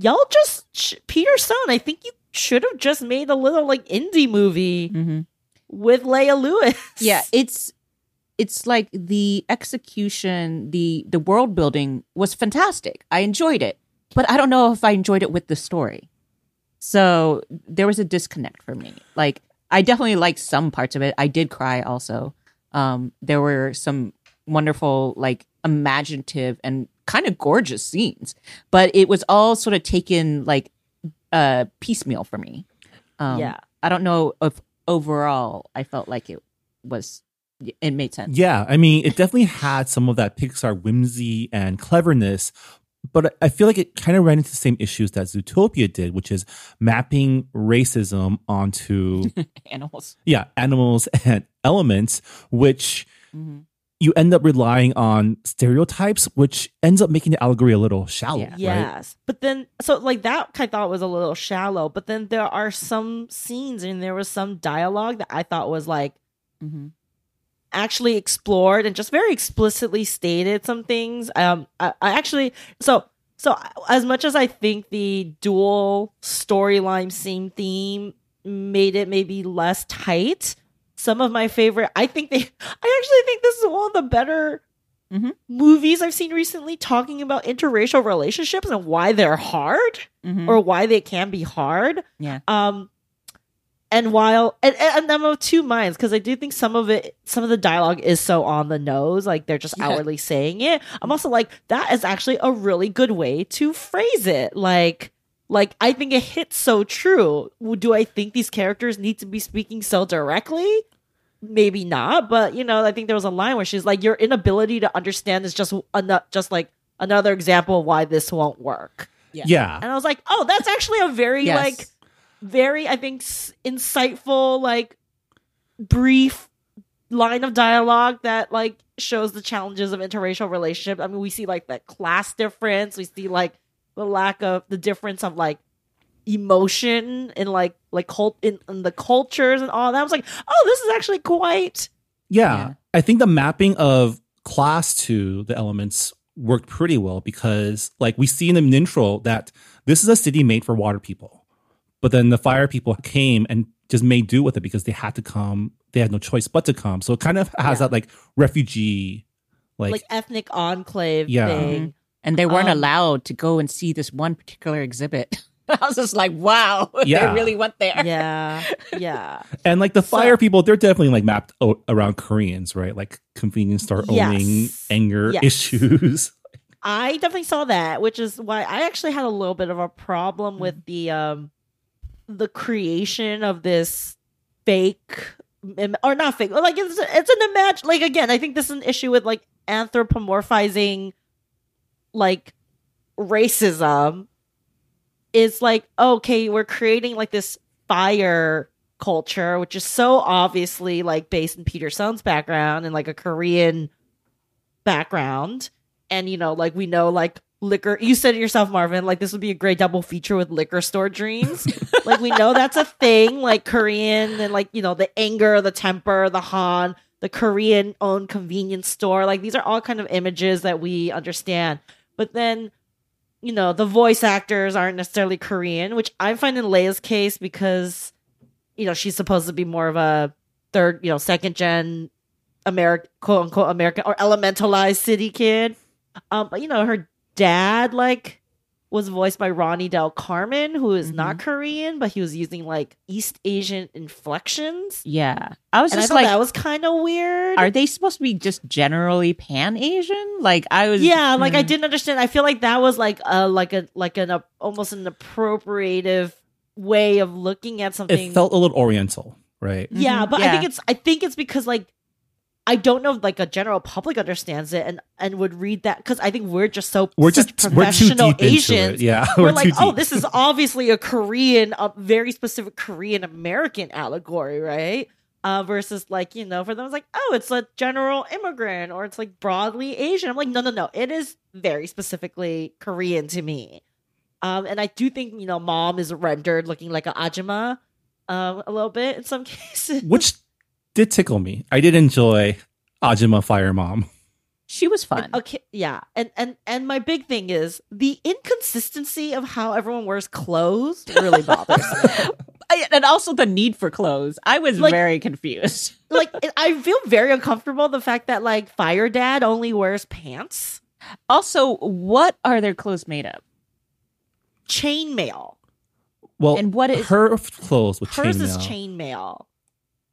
Speaker 3: y'all just sh- Peter Sohn, I think you should have just made a little like indie movie
Speaker 4: hmm
Speaker 3: with Leah Lewis.
Speaker 4: yeah it's it's like the execution the the world building was fantastic. I enjoyed it but i don't know if i enjoyed it with the story. So there was a disconnect for me. Like i definitely liked some parts of it. I did cry also. Um there were some wonderful like imaginative and kind of gorgeous scenes but it was all sort of taken like uh piecemeal for me um
Speaker 3: Yeah.
Speaker 4: i don't know if overall i felt like it was it made sense
Speaker 2: Yeah, I mean, it definitely had some of that Pixar whimsy and cleverness, but I feel like it kind of ran into the same issues that Zootopia did, which is mapping racism onto
Speaker 4: animals
Speaker 2: yeah animals and elements, which
Speaker 4: Mhm.
Speaker 2: You end up relying on stereotypes, which ends up making the allegory a little shallow.
Speaker 4: Yeah.
Speaker 2: Right?
Speaker 3: Yes. But then, so like that I thought was a little shallow, but then there are some scenes and there was some dialogue that I thought was like
Speaker 4: Mhm.
Speaker 3: actually explored and just very explicitly stated some things. Um, I, I actually, so, so as much as I think the dual storyline, same theme made it maybe less tight, some of my favorite, I think they, I actually think this is one of the better
Speaker 4: Mhm.
Speaker 3: movies I've seen recently talking about interracial relationships and why they're hard
Speaker 4: Mhm.
Speaker 3: or why they can be hard.
Speaker 4: Yeah.
Speaker 3: Um, and while and, and I'm of two minds because I do think some of it, some of the dialogue is so on the nose, like they're just
Speaker 4: Yeah.
Speaker 3: outwardly saying it. I'm also like that is actually a really good way to phrase it. Like, like I think it hits so true. Do I think these characters need to be speaking so directly? Maybe not, but you know, I think there was a line where she's like, "Your inability to understand is just ano- just like another example of why this won't work."
Speaker 2: Yeah.
Speaker 3: And I was like, "Oh, that's actually a very
Speaker 4: Yes.
Speaker 3: like very I think s- insightful like brief line of dialogue that like shows the challenges of interracial relationship. I mean, we see like that class difference, we see like the lack of the difference of like emotion and like like cult in, in the cultures and all that. I was like, "Oh, this is actually quite
Speaker 2: Yeah.
Speaker 4: Yeah.
Speaker 2: I think the mapping of class to the elements worked pretty well because like we see in the intro that this is a city made for water people. But then the fire people came and just made do with it because they had to come. They had no choice but to come. So it kind of has
Speaker 3: Yeah.
Speaker 2: that like refugee like,
Speaker 3: like, ethnic enclave
Speaker 2: Yeah.
Speaker 3: thing." Mm-hmm.
Speaker 4: And they weren't
Speaker 3: Um,
Speaker 4: allowed to go and see this one particular exhibit i was just like wow
Speaker 2: Yeah.
Speaker 4: they really went there
Speaker 3: Yeah, yeah.
Speaker 2: and like the
Speaker 3: So-
Speaker 2: fire people, they're definitely like mapped o- around Koreans, right? Like convenience store owning
Speaker 3: Yes.
Speaker 2: anger
Speaker 3: Yes.
Speaker 2: issues.
Speaker 3: I definitely saw that, which is why I actually had a little bit of a problem with the um the creation of this fake or not fake, like it's it's an imagine like again, I think this is an issue with like anthropomorphizing like racism. is like okay, we're creating like this fire culture, which is so obviously like based in Peter Sohn's background and like a Korean background. And you know like we know like liquor you said it yourself marvin like this would be a great double feature with liquor store dreams. Like we know that's a thing like korean and like you know the anger the temper the han the korean owned convenience store. Like these are all kind of images that we understand but then you know the voice actors aren't necessarily korean which i find in Leah's case because you know she's supposed to be more of a third you know second gen American, quote unquote American or elementalized city kid. Um, but you know, her dad like was voiced by Ronnie Del Carmen, who is not
Speaker 4: Mhm.
Speaker 3: Korean, but he was using like East Asian inflections.
Speaker 4: Yeah. I was
Speaker 3: And
Speaker 4: just
Speaker 3: thought
Speaker 4: like,
Speaker 3: that was kind of weird.
Speaker 4: are they supposed to be just generally pan Asian? Like I was
Speaker 3: yeah, like I
Speaker 4: Hmm.
Speaker 3: didn't understand. I feel like that was like a like a like an uh, almost an appropriative way of looking at something.
Speaker 2: It felt a little oriental, right?
Speaker 3: yeah,
Speaker 4: Mhm.
Speaker 3: but I think it's I think it's because like I don't know if like a general public understands it and and would read that because I think we're just so
Speaker 2: We're just we're too
Speaker 3: professional
Speaker 2: into
Speaker 3: Asians.
Speaker 2: it. Yeah,
Speaker 3: We're,
Speaker 2: we're,
Speaker 3: like, oh, this is obviously a Korean, a very specific Korean American allegory, right? Uh, versus like you know, for them it's like, oh, it's a general immigrant or it's like broadly Asian. I'm like, no, no, no, it is very specifically Korean to me. Um, and I do think you know, mom is rendered looking like an ajima, um, a little bit in some cases.
Speaker 2: which did tickle me. I did enjoy Ajima Fire Mom.
Speaker 4: she was fun.
Speaker 3: Okay, yeah, and and and my big thing is the inconsistency of how everyone wears clothes really bothers me.
Speaker 4: I- and also the need for clothes. I was
Speaker 3: Like-
Speaker 4: very confused.
Speaker 3: like I feel very uncomfortable the fact that like Fire Dad only wears pants,
Speaker 4: Also, what are their clothes made of?
Speaker 3: chainmail.
Speaker 2: Well,
Speaker 4: And what is-
Speaker 2: her clothes with
Speaker 3: Hers is
Speaker 2: chainmail?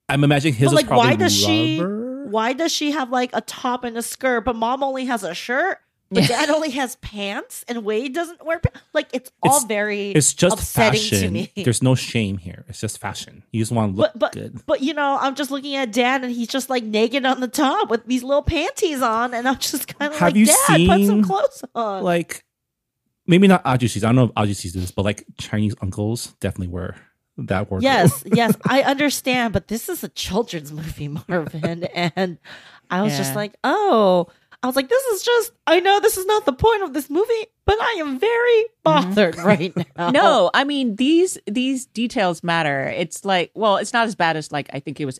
Speaker 2: I'm imagining his
Speaker 3: But
Speaker 2: was
Speaker 3: like,
Speaker 2: probably
Speaker 3: why does she? Why does she have like a top and a skirt, but mom only has a shirt? But dad only has pants, and Wade doesn't wear pants. Like it's all
Speaker 2: It's-
Speaker 3: very
Speaker 2: It's just
Speaker 3: upsetting
Speaker 2: fashion.
Speaker 3: to me.
Speaker 2: There's no shame here. It's just fashion. You just want to look
Speaker 3: but but
Speaker 2: good.
Speaker 3: but you know, I'm just looking at dad, and he's just like naked on the top with these little panties on, and I'm just kind of
Speaker 2: Have
Speaker 3: like,
Speaker 2: you
Speaker 3: Dad, put some
Speaker 2: seen,
Speaker 3: clothes on.
Speaker 2: Like, maybe not Ajusis. I don't know if Ajusis do this, but like Chinese uncles definitely wear that wardrobe.
Speaker 3: Yes, yes, I understand, but this is a children's movie, Marvin, and I was just like, oh, I was like, this is just. I know this is not the point of this movie, but I am very mm-hmm. bothered right now.
Speaker 4: No, I mean these these details matter. It's like, well, it's not as bad as like I think it was.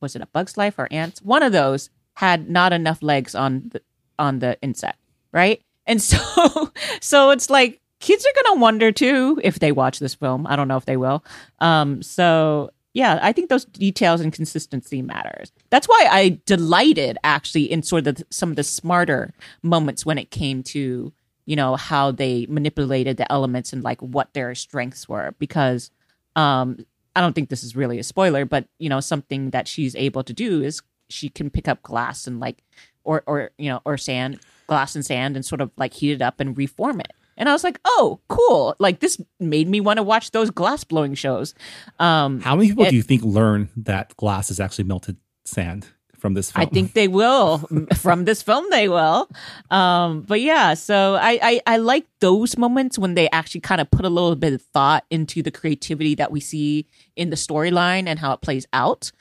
Speaker 4: Was it a Bug's Life or Ants? One of those had not enough legs on the on the insect, right? And so, so it's like kids are gonna wonder too if they watch this film. I don't know if they will. Um, so yeah, I think those details and consistency matters. That's why I delighted actually in sort of the, some of the smarter moments when it came to you know how they manipulated the elements and like what their strengths were because um I don't think this is really a spoiler, but you know something that she's able to do is she can pick up glass and like or or you know or sand glass and sand and sort of like heat it up and reform it. And I was like, "Oh, cool. Like this made me want to watch those glass blowing shows." Um
Speaker 2: How many people
Speaker 4: It-
Speaker 2: do you think learn that glass is actually melted sand from this film?
Speaker 4: I think they will from this film. They will, um, but yeah. So I, I I like those moments when they actually kind of put a little bit of thought into the creativity that we see in the storyline and how it plays out.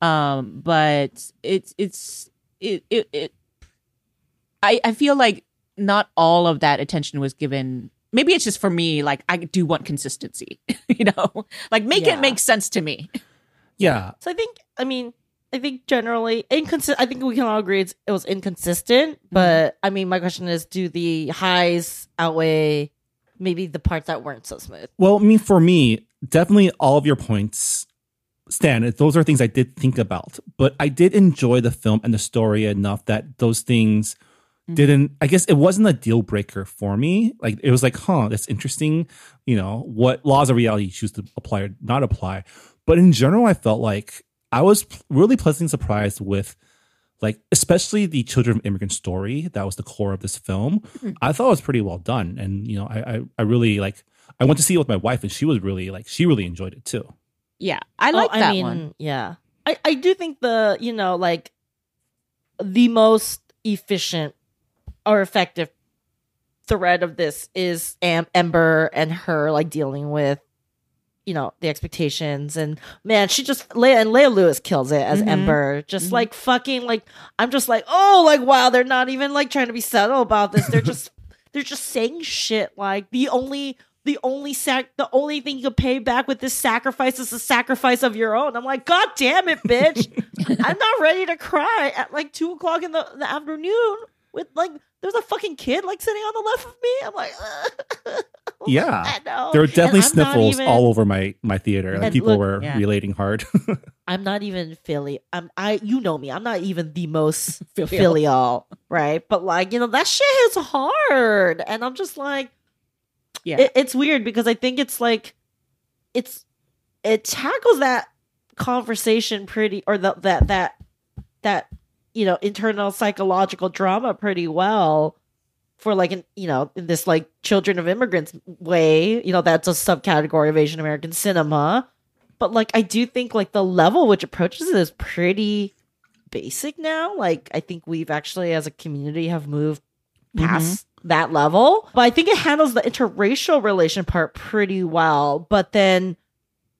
Speaker 4: Um, but it's it's it it, it I I feel like not all of that attention was given. Maybe it's just for me. Like I do want consistency, you know, like make
Speaker 3: Yeah.
Speaker 4: it make sense to me.
Speaker 2: yeah.
Speaker 3: So I think, I mean, I think generally inconsistent. I think we can all agree it's, it was inconsistent. Mm-hmm. But I mean, my question is, do the highs outweigh maybe the parts that weren't so smooth?
Speaker 2: Well, I mean, for me, definitely all of your points Stan, Those are things I did think about, but I did enjoy the film and the story enough that those things Mm-hmm. didn't. I guess it wasn't a deal breaker for me. Like it was like, huh, that's interesting. You know, what laws of reality you choose to apply or not apply. But in general, I felt like I was really pleasantly surprised with. Like, especially the children of immigrant story, that was the core of this film. Mm-hmm. I thought it was pretty well done. And, you know, I, I, I really like, I went to see it with my wife and she was really like, she really enjoyed it too.
Speaker 4: Yeah, I oh, like
Speaker 3: Oh,
Speaker 4: that
Speaker 3: mean,
Speaker 4: one.
Speaker 3: Yeah. I, I do think the, you know, like the most efficient or effective thread of this is Am- Ember and her like dealing with, you know, the expectations and man, she just Leah and Leah Lewis kills it as
Speaker 4: Mhm.
Speaker 3: Ember. Just
Speaker 4: Mhm.
Speaker 3: like fucking like I'm just like, oh like wow, they're not even like trying to be subtle about this. They're just they're just saying shit like the only the only sac the only thing you could pay back with this sacrifice is the sacrifice of your own. I'm like, God damn it, bitch. I'm not ready to cry at like two o'clock in the, the afternoon with like there's a fucking kid like sitting on the left of me. I'm like, I'm
Speaker 2: Yeah.
Speaker 3: I.
Speaker 2: There were definitely
Speaker 3: And
Speaker 2: sniffles
Speaker 3: even-
Speaker 2: all over my my theater. Like people
Speaker 3: look-
Speaker 2: were
Speaker 4: Yeah.
Speaker 2: relating hard.
Speaker 3: I'm not even Philly. I'm I you know me. I'm not even the most
Speaker 4: Filial.
Speaker 3: filial, right? But like, you know, that shit is hard. And I'm just like
Speaker 4: Yeah.
Speaker 3: it, it's weird because I think it's like it's it tackles that conversation pretty or the, that that that you know internal psychological drama pretty well for like an you know in this like children of immigrants way you know that's a subcategory of asian american cinema. But like i do think like the level which approaches it is pretty basic now. Like i think we've actually as a community have moved past that level. But i think it handles the interracial relation part pretty well. But then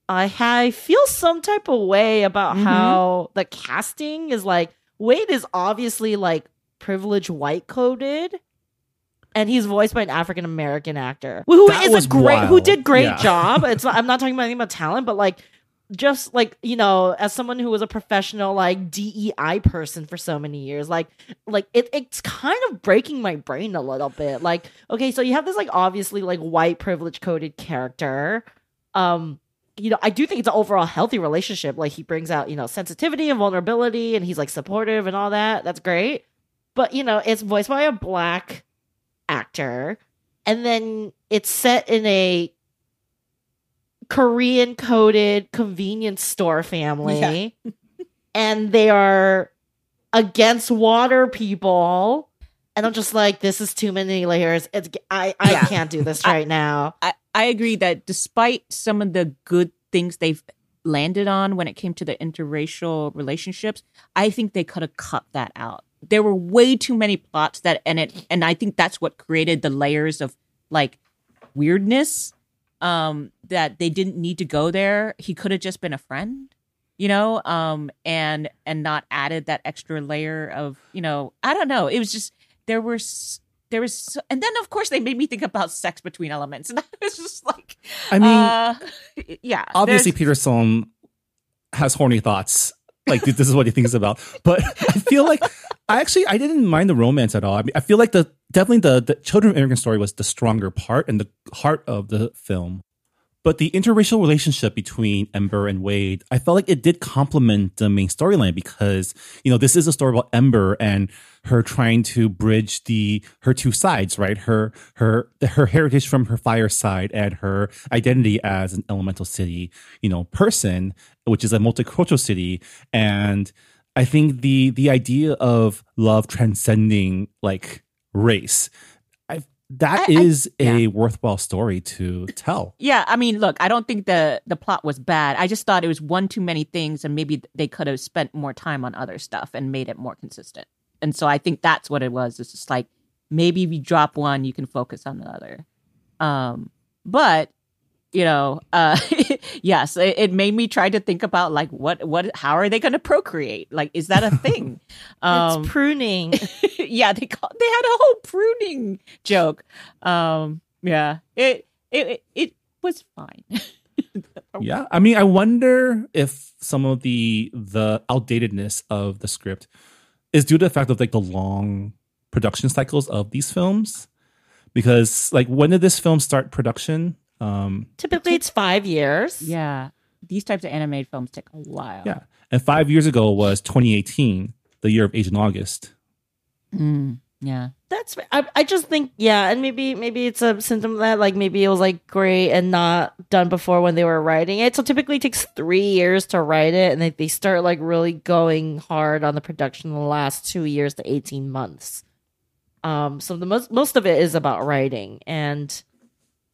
Speaker 3: i i feel some type of way about
Speaker 4: Mhm.
Speaker 3: how the casting is like wade is obviously like privileged white coded and he's voiced by an African American actor who
Speaker 2: That
Speaker 3: is a great who did great
Speaker 2: Yeah.
Speaker 3: job. It's not, I'm not talking about anything about talent, but like just like you know, as someone who was a professional like DEI person for so many years, like like it, it's kind of breaking my brain a little bit. Like okay, so you have this like obviously like white privilege coded character, um. You know, I do think it's an overall healthy relationship. Like he brings out, you know, sensitivity and vulnerability, and he's like supportive and all that. That's great. But you know, it's voiced by a black actor and then it's set in a korean coded convenience store family and they are against water people and i'm just like this is too many layers it's i i
Speaker 4: Yeah.
Speaker 3: can't do this
Speaker 4: I-
Speaker 3: right now
Speaker 4: I, I agree that despite some of the good things they've landed on when it came to the interracial relationships, I think they could have cut that out. There were way too many plots that and it and I think that's what created the layers of like weirdness um that they didn't need to go there. He could have just been a friend, you know, um and and not added that extra layer of, you know, I don't know. It was just there were there was so, and then of course they made me think about sex between elements and I was just like
Speaker 2: I mean,
Speaker 4: uh, yeah
Speaker 2: obviously
Speaker 4: there's-
Speaker 2: Peter Sohn has horny thoughts. Like this is what he thinks about. But I feel like I actually I didn't mind the romance at all. I mean, I feel like the definitely the the children of immigrant story was the stronger part and the heart of the film. But the interracial relationship between Ember and Wade, I felt like it did complement the main storyline because, you know, this is a story about Ember and her trying to bridge the her two sides, right? Her her her heritage from her fire side and her identity as an elemental city, you know, person, which is a multicultural city. And I think the the idea of love transcending like race, that
Speaker 4: I- I-
Speaker 2: is a worthwhile story to tell.
Speaker 4: yeah i mean look i don't think the the plot was bad i just thought it was one too many things and maybe they could have spent more time on other stuff and made it more consistent and so i think that's what it was. It's just like maybe if you drop one you can focus on the other. Um but you know uh yes it, it made me try to think about like what what how are they going to procreate? Like is that a thing? Um
Speaker 3: it's pruning.
Speaker 4: yeah, they call, they had a whole pruning joke. Um, yeah, it it it, it was fine.
Speaker 2: Yeah, I mean, I wonder if some of the the outdatedness of the script is due to the fact of like the long production cycles of these films. Because like, when did this film start production? Um,
Speaker 3: typically it's five years
Speaker 4: yeah, these types of animated films take a while.
Speaker 2: yeah, and five years ago was 2018, the year of Asian August.
Speaker 4: Mm, yeah.
Speaker 3: That's I, I just think yeah, and maybe maybe it's a symptom that like maybe it was like great and not done before when they were writing it. So typically it takes three years to write it, and they they start like really going hard on the production in the last two years to eighteen months. Um, so the most most of it is about writing, and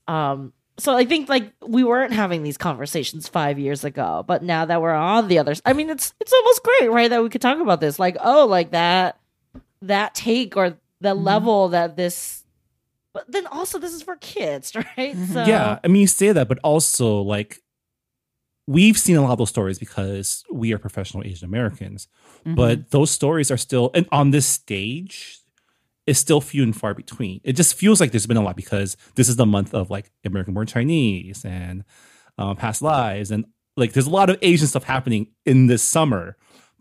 Speaker 3: um, so I think like we weren't having these conversations five years ago, but now that we're on the others, I mean it's it's almost great, right? That we could talk about this, like oh, like that that take or the
Speaker 4: Mm-hmm.
Speaker 3: level that this but then also this is for kids right
Speaker 4: Mhm.
Speaker 3: so
Speaker 2: Yeah, I mean, you say that, but also like we've seen a lot of those stories because we are professional Asian Americans.
Speaker 4: Mhm.
Speaker 2: but those stories are still and on this stage is still few and far between it just feels like there's been a lot because this is the month of like american born chinese and um, past lives and like there's a lot of asian stuff happening in this summer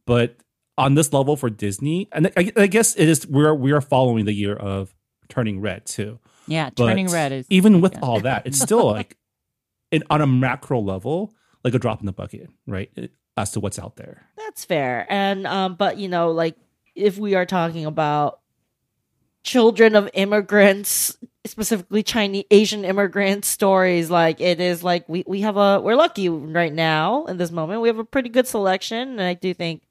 Speaker 2: but on this level for disney and i, I guess it is we're we are following the year of turning red too
Speaker 4: Yeah,
Speaker 2: But
Speaker 4: turning red is
Speaker 2: even with
Speaker 4: yeah.
Speaker 2: all that, it's still like it, on a macro level, like a drop in the bucket, right? It- as to what's out there.
Speaker 3: That's fair. And um but you know, like if we are talking about children of immigrants, specifically Chinese Asian immigrant stories, like it is like we we have a we're lucky right now in this moment. We have a pretty good selection and I do think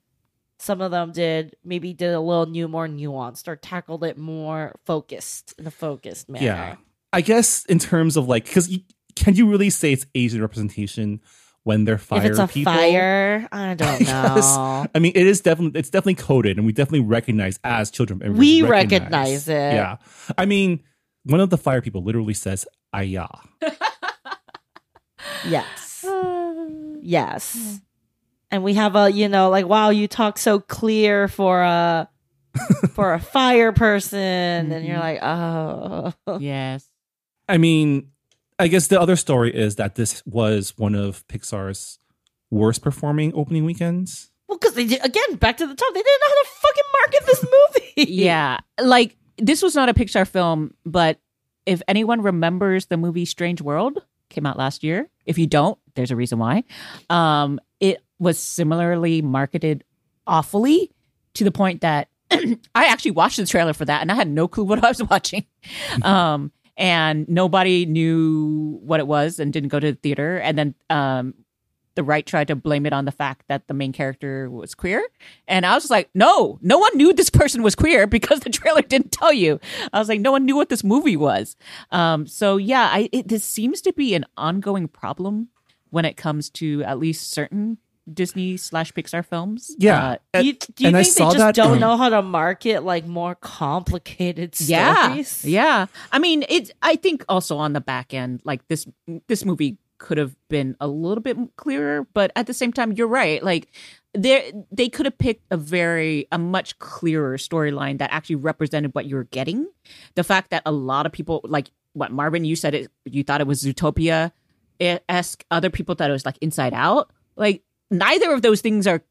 Speaker 3: some of them did maybe did a little new more nuanced or tackled it more focused in a focused manner.
Speaker 2: Yeah. I guess in terms of like, because can you really say it's Asian representation when they're fire
Speaker 3: if it's a
Speaker 2: people?
Speaker 3: fire, I don't know.
Speaker 2: I mean, it is definitely it's definitely coded, and we definitely recognize as children. of immigrants,
Speaker 3: We recognize it.
Speaker 2: Yeah, I mean, one of the fire people literally says "aya."
Speaker 3: Yes. Yes. And we have a, you know, like, wow, you talk so clear for a for a fire person, and you're like, oh,
Speaker 4: yes.
Speaker 2: I mean, I guess the other story is that this was one of Pixar's worst performing opening weekends.
Speaker 3: well, because they did again back to the top. They didn't know how to fucking market this movie.
Speaker 4: Yeah. Like this was not a Pixar film, but if anyone remembers the movie Strange World came out last year, if you don't, there's a reason why. Um, it was similarly marketed awfully to the point that I actually watched the trailer for that and I had no clue what I was watching. Um, and nobody knew what it was and didn't go to the theater. And then um, the right tried to blame it on the fact that the main character was queer. And I was just like, no, no one knew this person was queer because the trailer didn't tell you. I was like, no one knew what this movie was. Um, so yeah, I, it, this seems to be an ongoing problem when it comes to at least certain Disney slash Pixar films.
Speaker 2: Yeah, uh,
Speaker 3: Do you, do you
Speaker 2: And I
Speaker 3: think they just
Speaker 2: that-
Speaker 3: don't know how to market like more complicated
Speaker 4: yeah
Speaker 3: stories?
Speaker 4: yeah yeah. i mean it's i think also on the back end like this this movie could have been a little bit clearer but at the same time you're right like they they could have picked a very a much clearer storyline that actually represented what you're getting the fact that a lot of people like what marvin you said it you thought it was zootopia esque other people thought it was like inside out like neither of those things are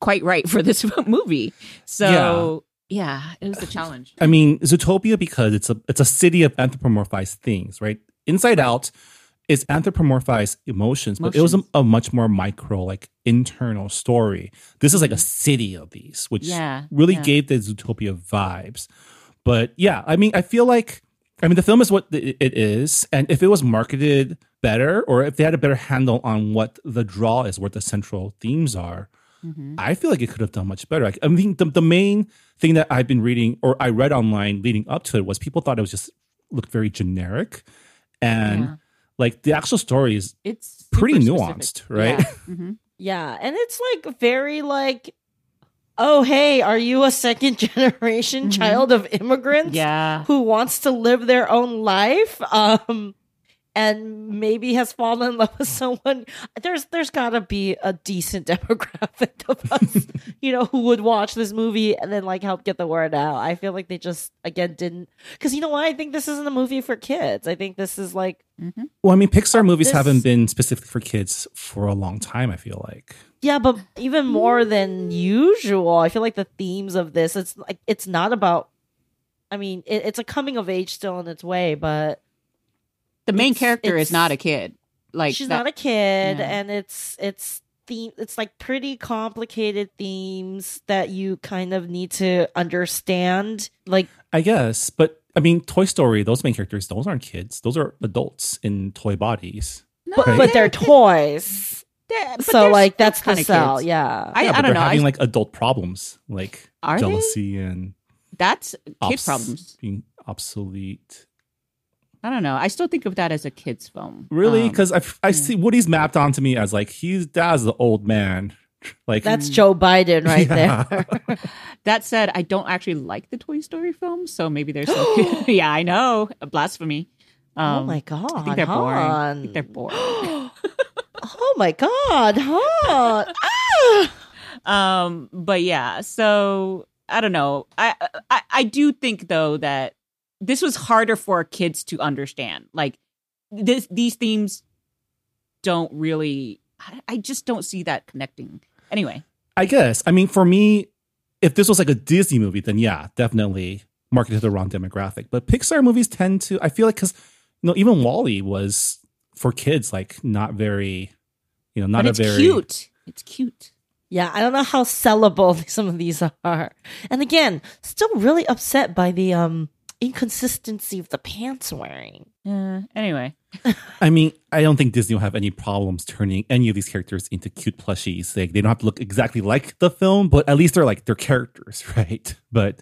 Speaker 4: quite right for this movie so yeah, it was a challenge
Speaker 2: I mean, Zootopia because it's a it's a city of anthropomorphized things, right? Inside Out is anthropomorphized emotions, but it was a, a much more micro, like internal story. This is like a mm-hmm. city of these, which
Speaker 4: Yeah,
Speaker 2: really
Speaker 4: yeah.
Speaker 2: gave the Zootopia vibes. But yeah, I mean, I feel like I mean the film is what it is, and if it was marketed better, or if they had a better handle on what the draw is, what the central themes are,
Speaker 4: Mm-hmm.
Speaker 2: I feel like it could have done much better. Like, I mean, the, the main thing that I've been reading or I read online leading up to it was people thought it was just looked very generic, and
Speaker 4: Yeah.
Speaker 2: like the actual story is
Speaker 4: it's
Speaker 2: pretty nuanced,
Speaker 4: specific.
Speaker 2: right?
Speaker 4: Yeah. Mhm.
Speaker 3: Yeah, and it's like very like, oh hey, are you a second generation
Speaker 4: Mhm.
Speaker 3: child of immigrants?
Speaker 4: Yeah.
Speaker 3: who wants to live their own life um and maybe has fallen in love with someone there's there's got to be a decent demographic of us you know who would watch this movie and then like help get the word out i feel like they just again didn't because you know what i think this isn't a movie for kids i think this is like mm-hmm.
Speaker 2: Well, I mean, Pixar movies
Speaker 3: this-
Speaker 2: haven't been specific for kids for a long time. I feel like.
Speaker 3: yeah but even more than usual i feel like the themes of this it's like it's not about i mean it, it's a coming of age still in its way but
Speaker 4: The main
Speaker 3: It's-
Speaker 4: character
Speaker 3: it's-
Speaker 4: is not a kid. Like
Speaker 3: she's
Speaker 4: that-
Speaker 3: not a kid
Speaker 4: yeah.
Speaker 3: and it's it's theme it's like pretty complicated themes that you kind of need to understand like
Speaker 2: I guess, but I mean, Toy Story, those main characters, those aren't kids. Those are adults in toy bodies.
Speaker 3: but,
Speaker 2: Right.
Speaker 3: but they're toys
Speaker 4: Yeah, but
Speaker 3: so like that's
Speaker 4: kinda
Speaker 3: sell
Speaker 4: kids.
Speaker 3: yeah
Speaker 4: I,
Speaker 2: Yeah,
Speaker 4: I
Speaker 2: but
Speaker 4: don't know.
Speaker 2: They're having
Speaker 4: I,
Speaker 2: like adult problems, like
Speaker 4: Are they?
Speaker 2: jealousy and
Speaker 4: that's kid
Speaker 2: obs-
Speaker 4: problems.
Speaker 2: being obsolete.
Speaker 4: I don't know. I still think of that as a kids film.
Speaker 2: Really?
Speaker 4: Um,
Speaker 2: Because I, I see Woody's mapped onto me as like he's dad's the old man. Like
Speaker 3: that's joe biden right
Speaker 2: Yeah.
Speaker 3: there
Speaker 4: that said, I don't actually like the Toy Story films, so maybe there's some. yeah, I know blasphemy. Um,
Speaker 3: oh my god
Speaker 4: I think they're boring. I think they're boring.
Speaker 3: oh my god Hanh. ah!
Speaker 4: um but yeah so i don't know I, I i do think though that this was harder for kids to understand like this these themes don't really I, I just don't see that connecting anyway
Speaker 2: I guess. I mean, for me, if this was like a Disney movie, then yeah, definitely marketed to the wrong demographic. But Pixar movies tend to, I feel like, because you know, even WALL-E was for kids, like not very, you know, not
Speaker 4: but
Speaker 2: a
Speaker 4: it's
Speaker 2: very
Speaker 4: cute. It's cute.
Speaker 3: Yeah, I don't know how sellable some of these are. And again, still really upset by the um inconsistency of the pants wearing.
Speaker 4: Uh, anyway,
Speaker 2: I mean, I don't think Disney will have any problems turning any of these characters into cute plushies. Like they don't have to look exactly like the film, but at least they're like they're characters, right? But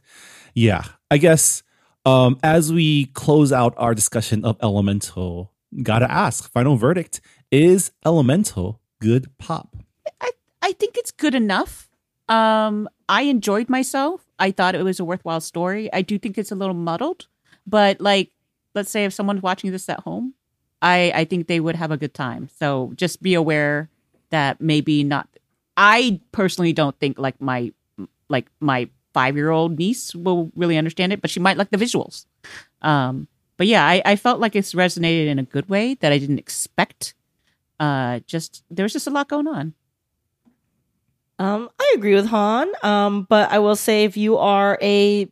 Speaker 2: yeah, I guess um as we close out our discussion of Elemental, gotta ask, final verdict, is Elemental good pop?
Speaker 4: I I think it's good enough. Um, I enjoyed myself. I thought it was a worthwhile story. I do think it's a little muddled, but like, let's say if someone's watching this at home, I I think they would have a good time. So just be aware that maybe not. I personally don't think like my like my five year old niece will really understand it, but she might like the visuals. Um, but yeah, I, I felt like it's resonated in a good way that I didn't expect. Uh, just there's just a lot going on.
Speaker 3: Um, I agree with Hanh. Um, but I will say if you are a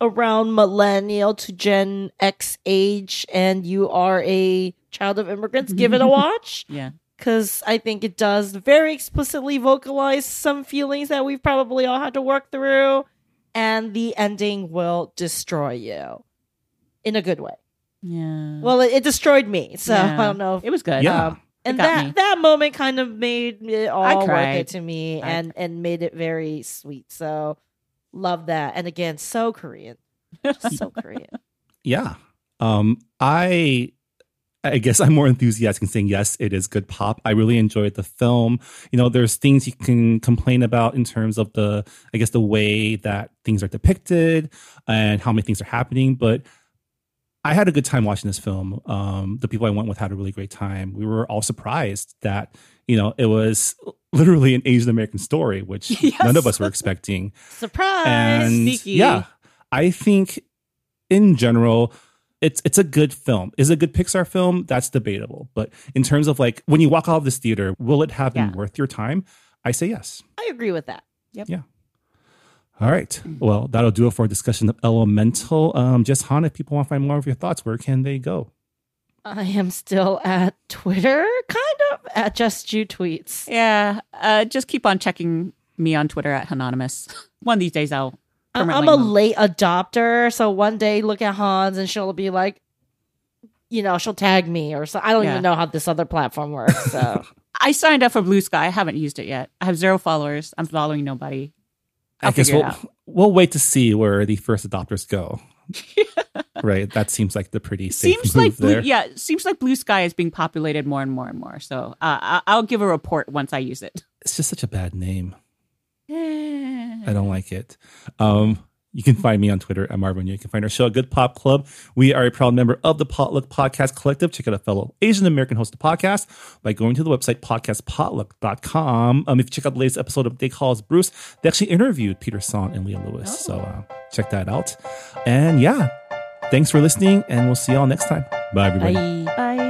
Speaker 3: around millennial to Gen X age and you are a child of immigrants, give it a watch.
Speaker 4: Yeah.
Speaker 3: Cause I think it does very explicitly vocalize some feelings that we've probably all had to work through, and the ending will destroy you in a good way.
Speaker 4: Yeah.
Speaker 3: Well, it, it destroyed me, so
Speaker 4: Yeah.
Speaker 3: I don't know. If,
Speaker 4: it was good.
Speaker 2: Yeah.
Speaker 3: um, and that
Speaker 4: me.
Speaker 3: that moment kind of made it all worth it to me,
Speaker 4: I
Speaker 3: and and made it very sweet. So love that. And again, so Korean, so Korean.
Speaker 2: Yeah. Um, I I guess I'm more enthusiastic in saying yes, it is good pop. I really enjoyed the film. You know, there's things you can complain about in terms of the, I guess, the way that things are depicted and how many things are happening, but I had a good time watching this film. Um, the people I went with had a really great time. We were all surprised that, you know, it was literally an Asian American story, which
Speaker 4: Yes.
Speaker 2: none of us were expecting
Speaker 3: Surprise!
Speaker 2: and
Speaker 4: sneaky.
Speaker 2: yeah i think in general it's it's a good film is it a good pixar film that's debatable but in terms of like when you walk out of this theater will it have been
Speaker 4: Yeah.
Speaker 2: worth your time i say yes
Speaker 3: I agree with that.
Speaker 2: All right well that'll do it for a discussion of elemental um Jess Hanh if people want to find more of your thoughts where can they go
Speaker 3: I am still at Twitter, kind of at jessjutweets.
Speaker 4: Yeah. Uh, just keep on checking me on Twitter at Hanhonymous. One of these days I'll.
Speaker 3: I- I'm a
Speaker 4: move.
Speaker 3: late adopter, so one day look at Hans and she'll be like, you know, she'll tag me or so. I don't
Speaker 4: Yeah.
Speaker 3: even know how this other platform works. So
Speaker 4: I signed up for Blue Sky. I haven't used it yet. I have zero followers. I'm following nobody.
Speaker 2: I
Speaker 4: I'll
Speaker 2: guess we'll we'll wait to see where the first adopters go right that seems like the pretty safe
Speaker 4: Seems like blue,
Speaker 2: there
Speaker 4: yeah, seems like Blue Sky is being populated more and more and more. So uh, I- I'll give a report once I use it.
Speaker 2: it's just such a bad name
Speaker 4: I
Speaker 2: I don't like it. Um, you can find me on Twitter at Marvin. You can find our show at Good Pop Club. We are a proud member of the Potluck Podcast Collective. Check out a fellow Asian American host of the podcast by going to the website podcastpotluck.com. Um, if you check out the latest episode of They Call Us Bruce, they actually interviewed Peter Sohn and Leah Lewis. So uh, check that out. And yeah, thanks for listening, and we'll see y'all next time. Bye, everybody.
Speaker 3: I
Speaker 4: Bye.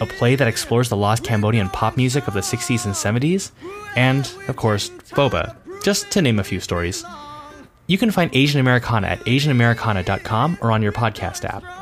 Speaker 7: a play that explores the lost Cambodian pop music of the 60s and 70s, and, of course, Boba, just to name a few stories. You can find Asian Americana at asianamericana.com or on your podcast app.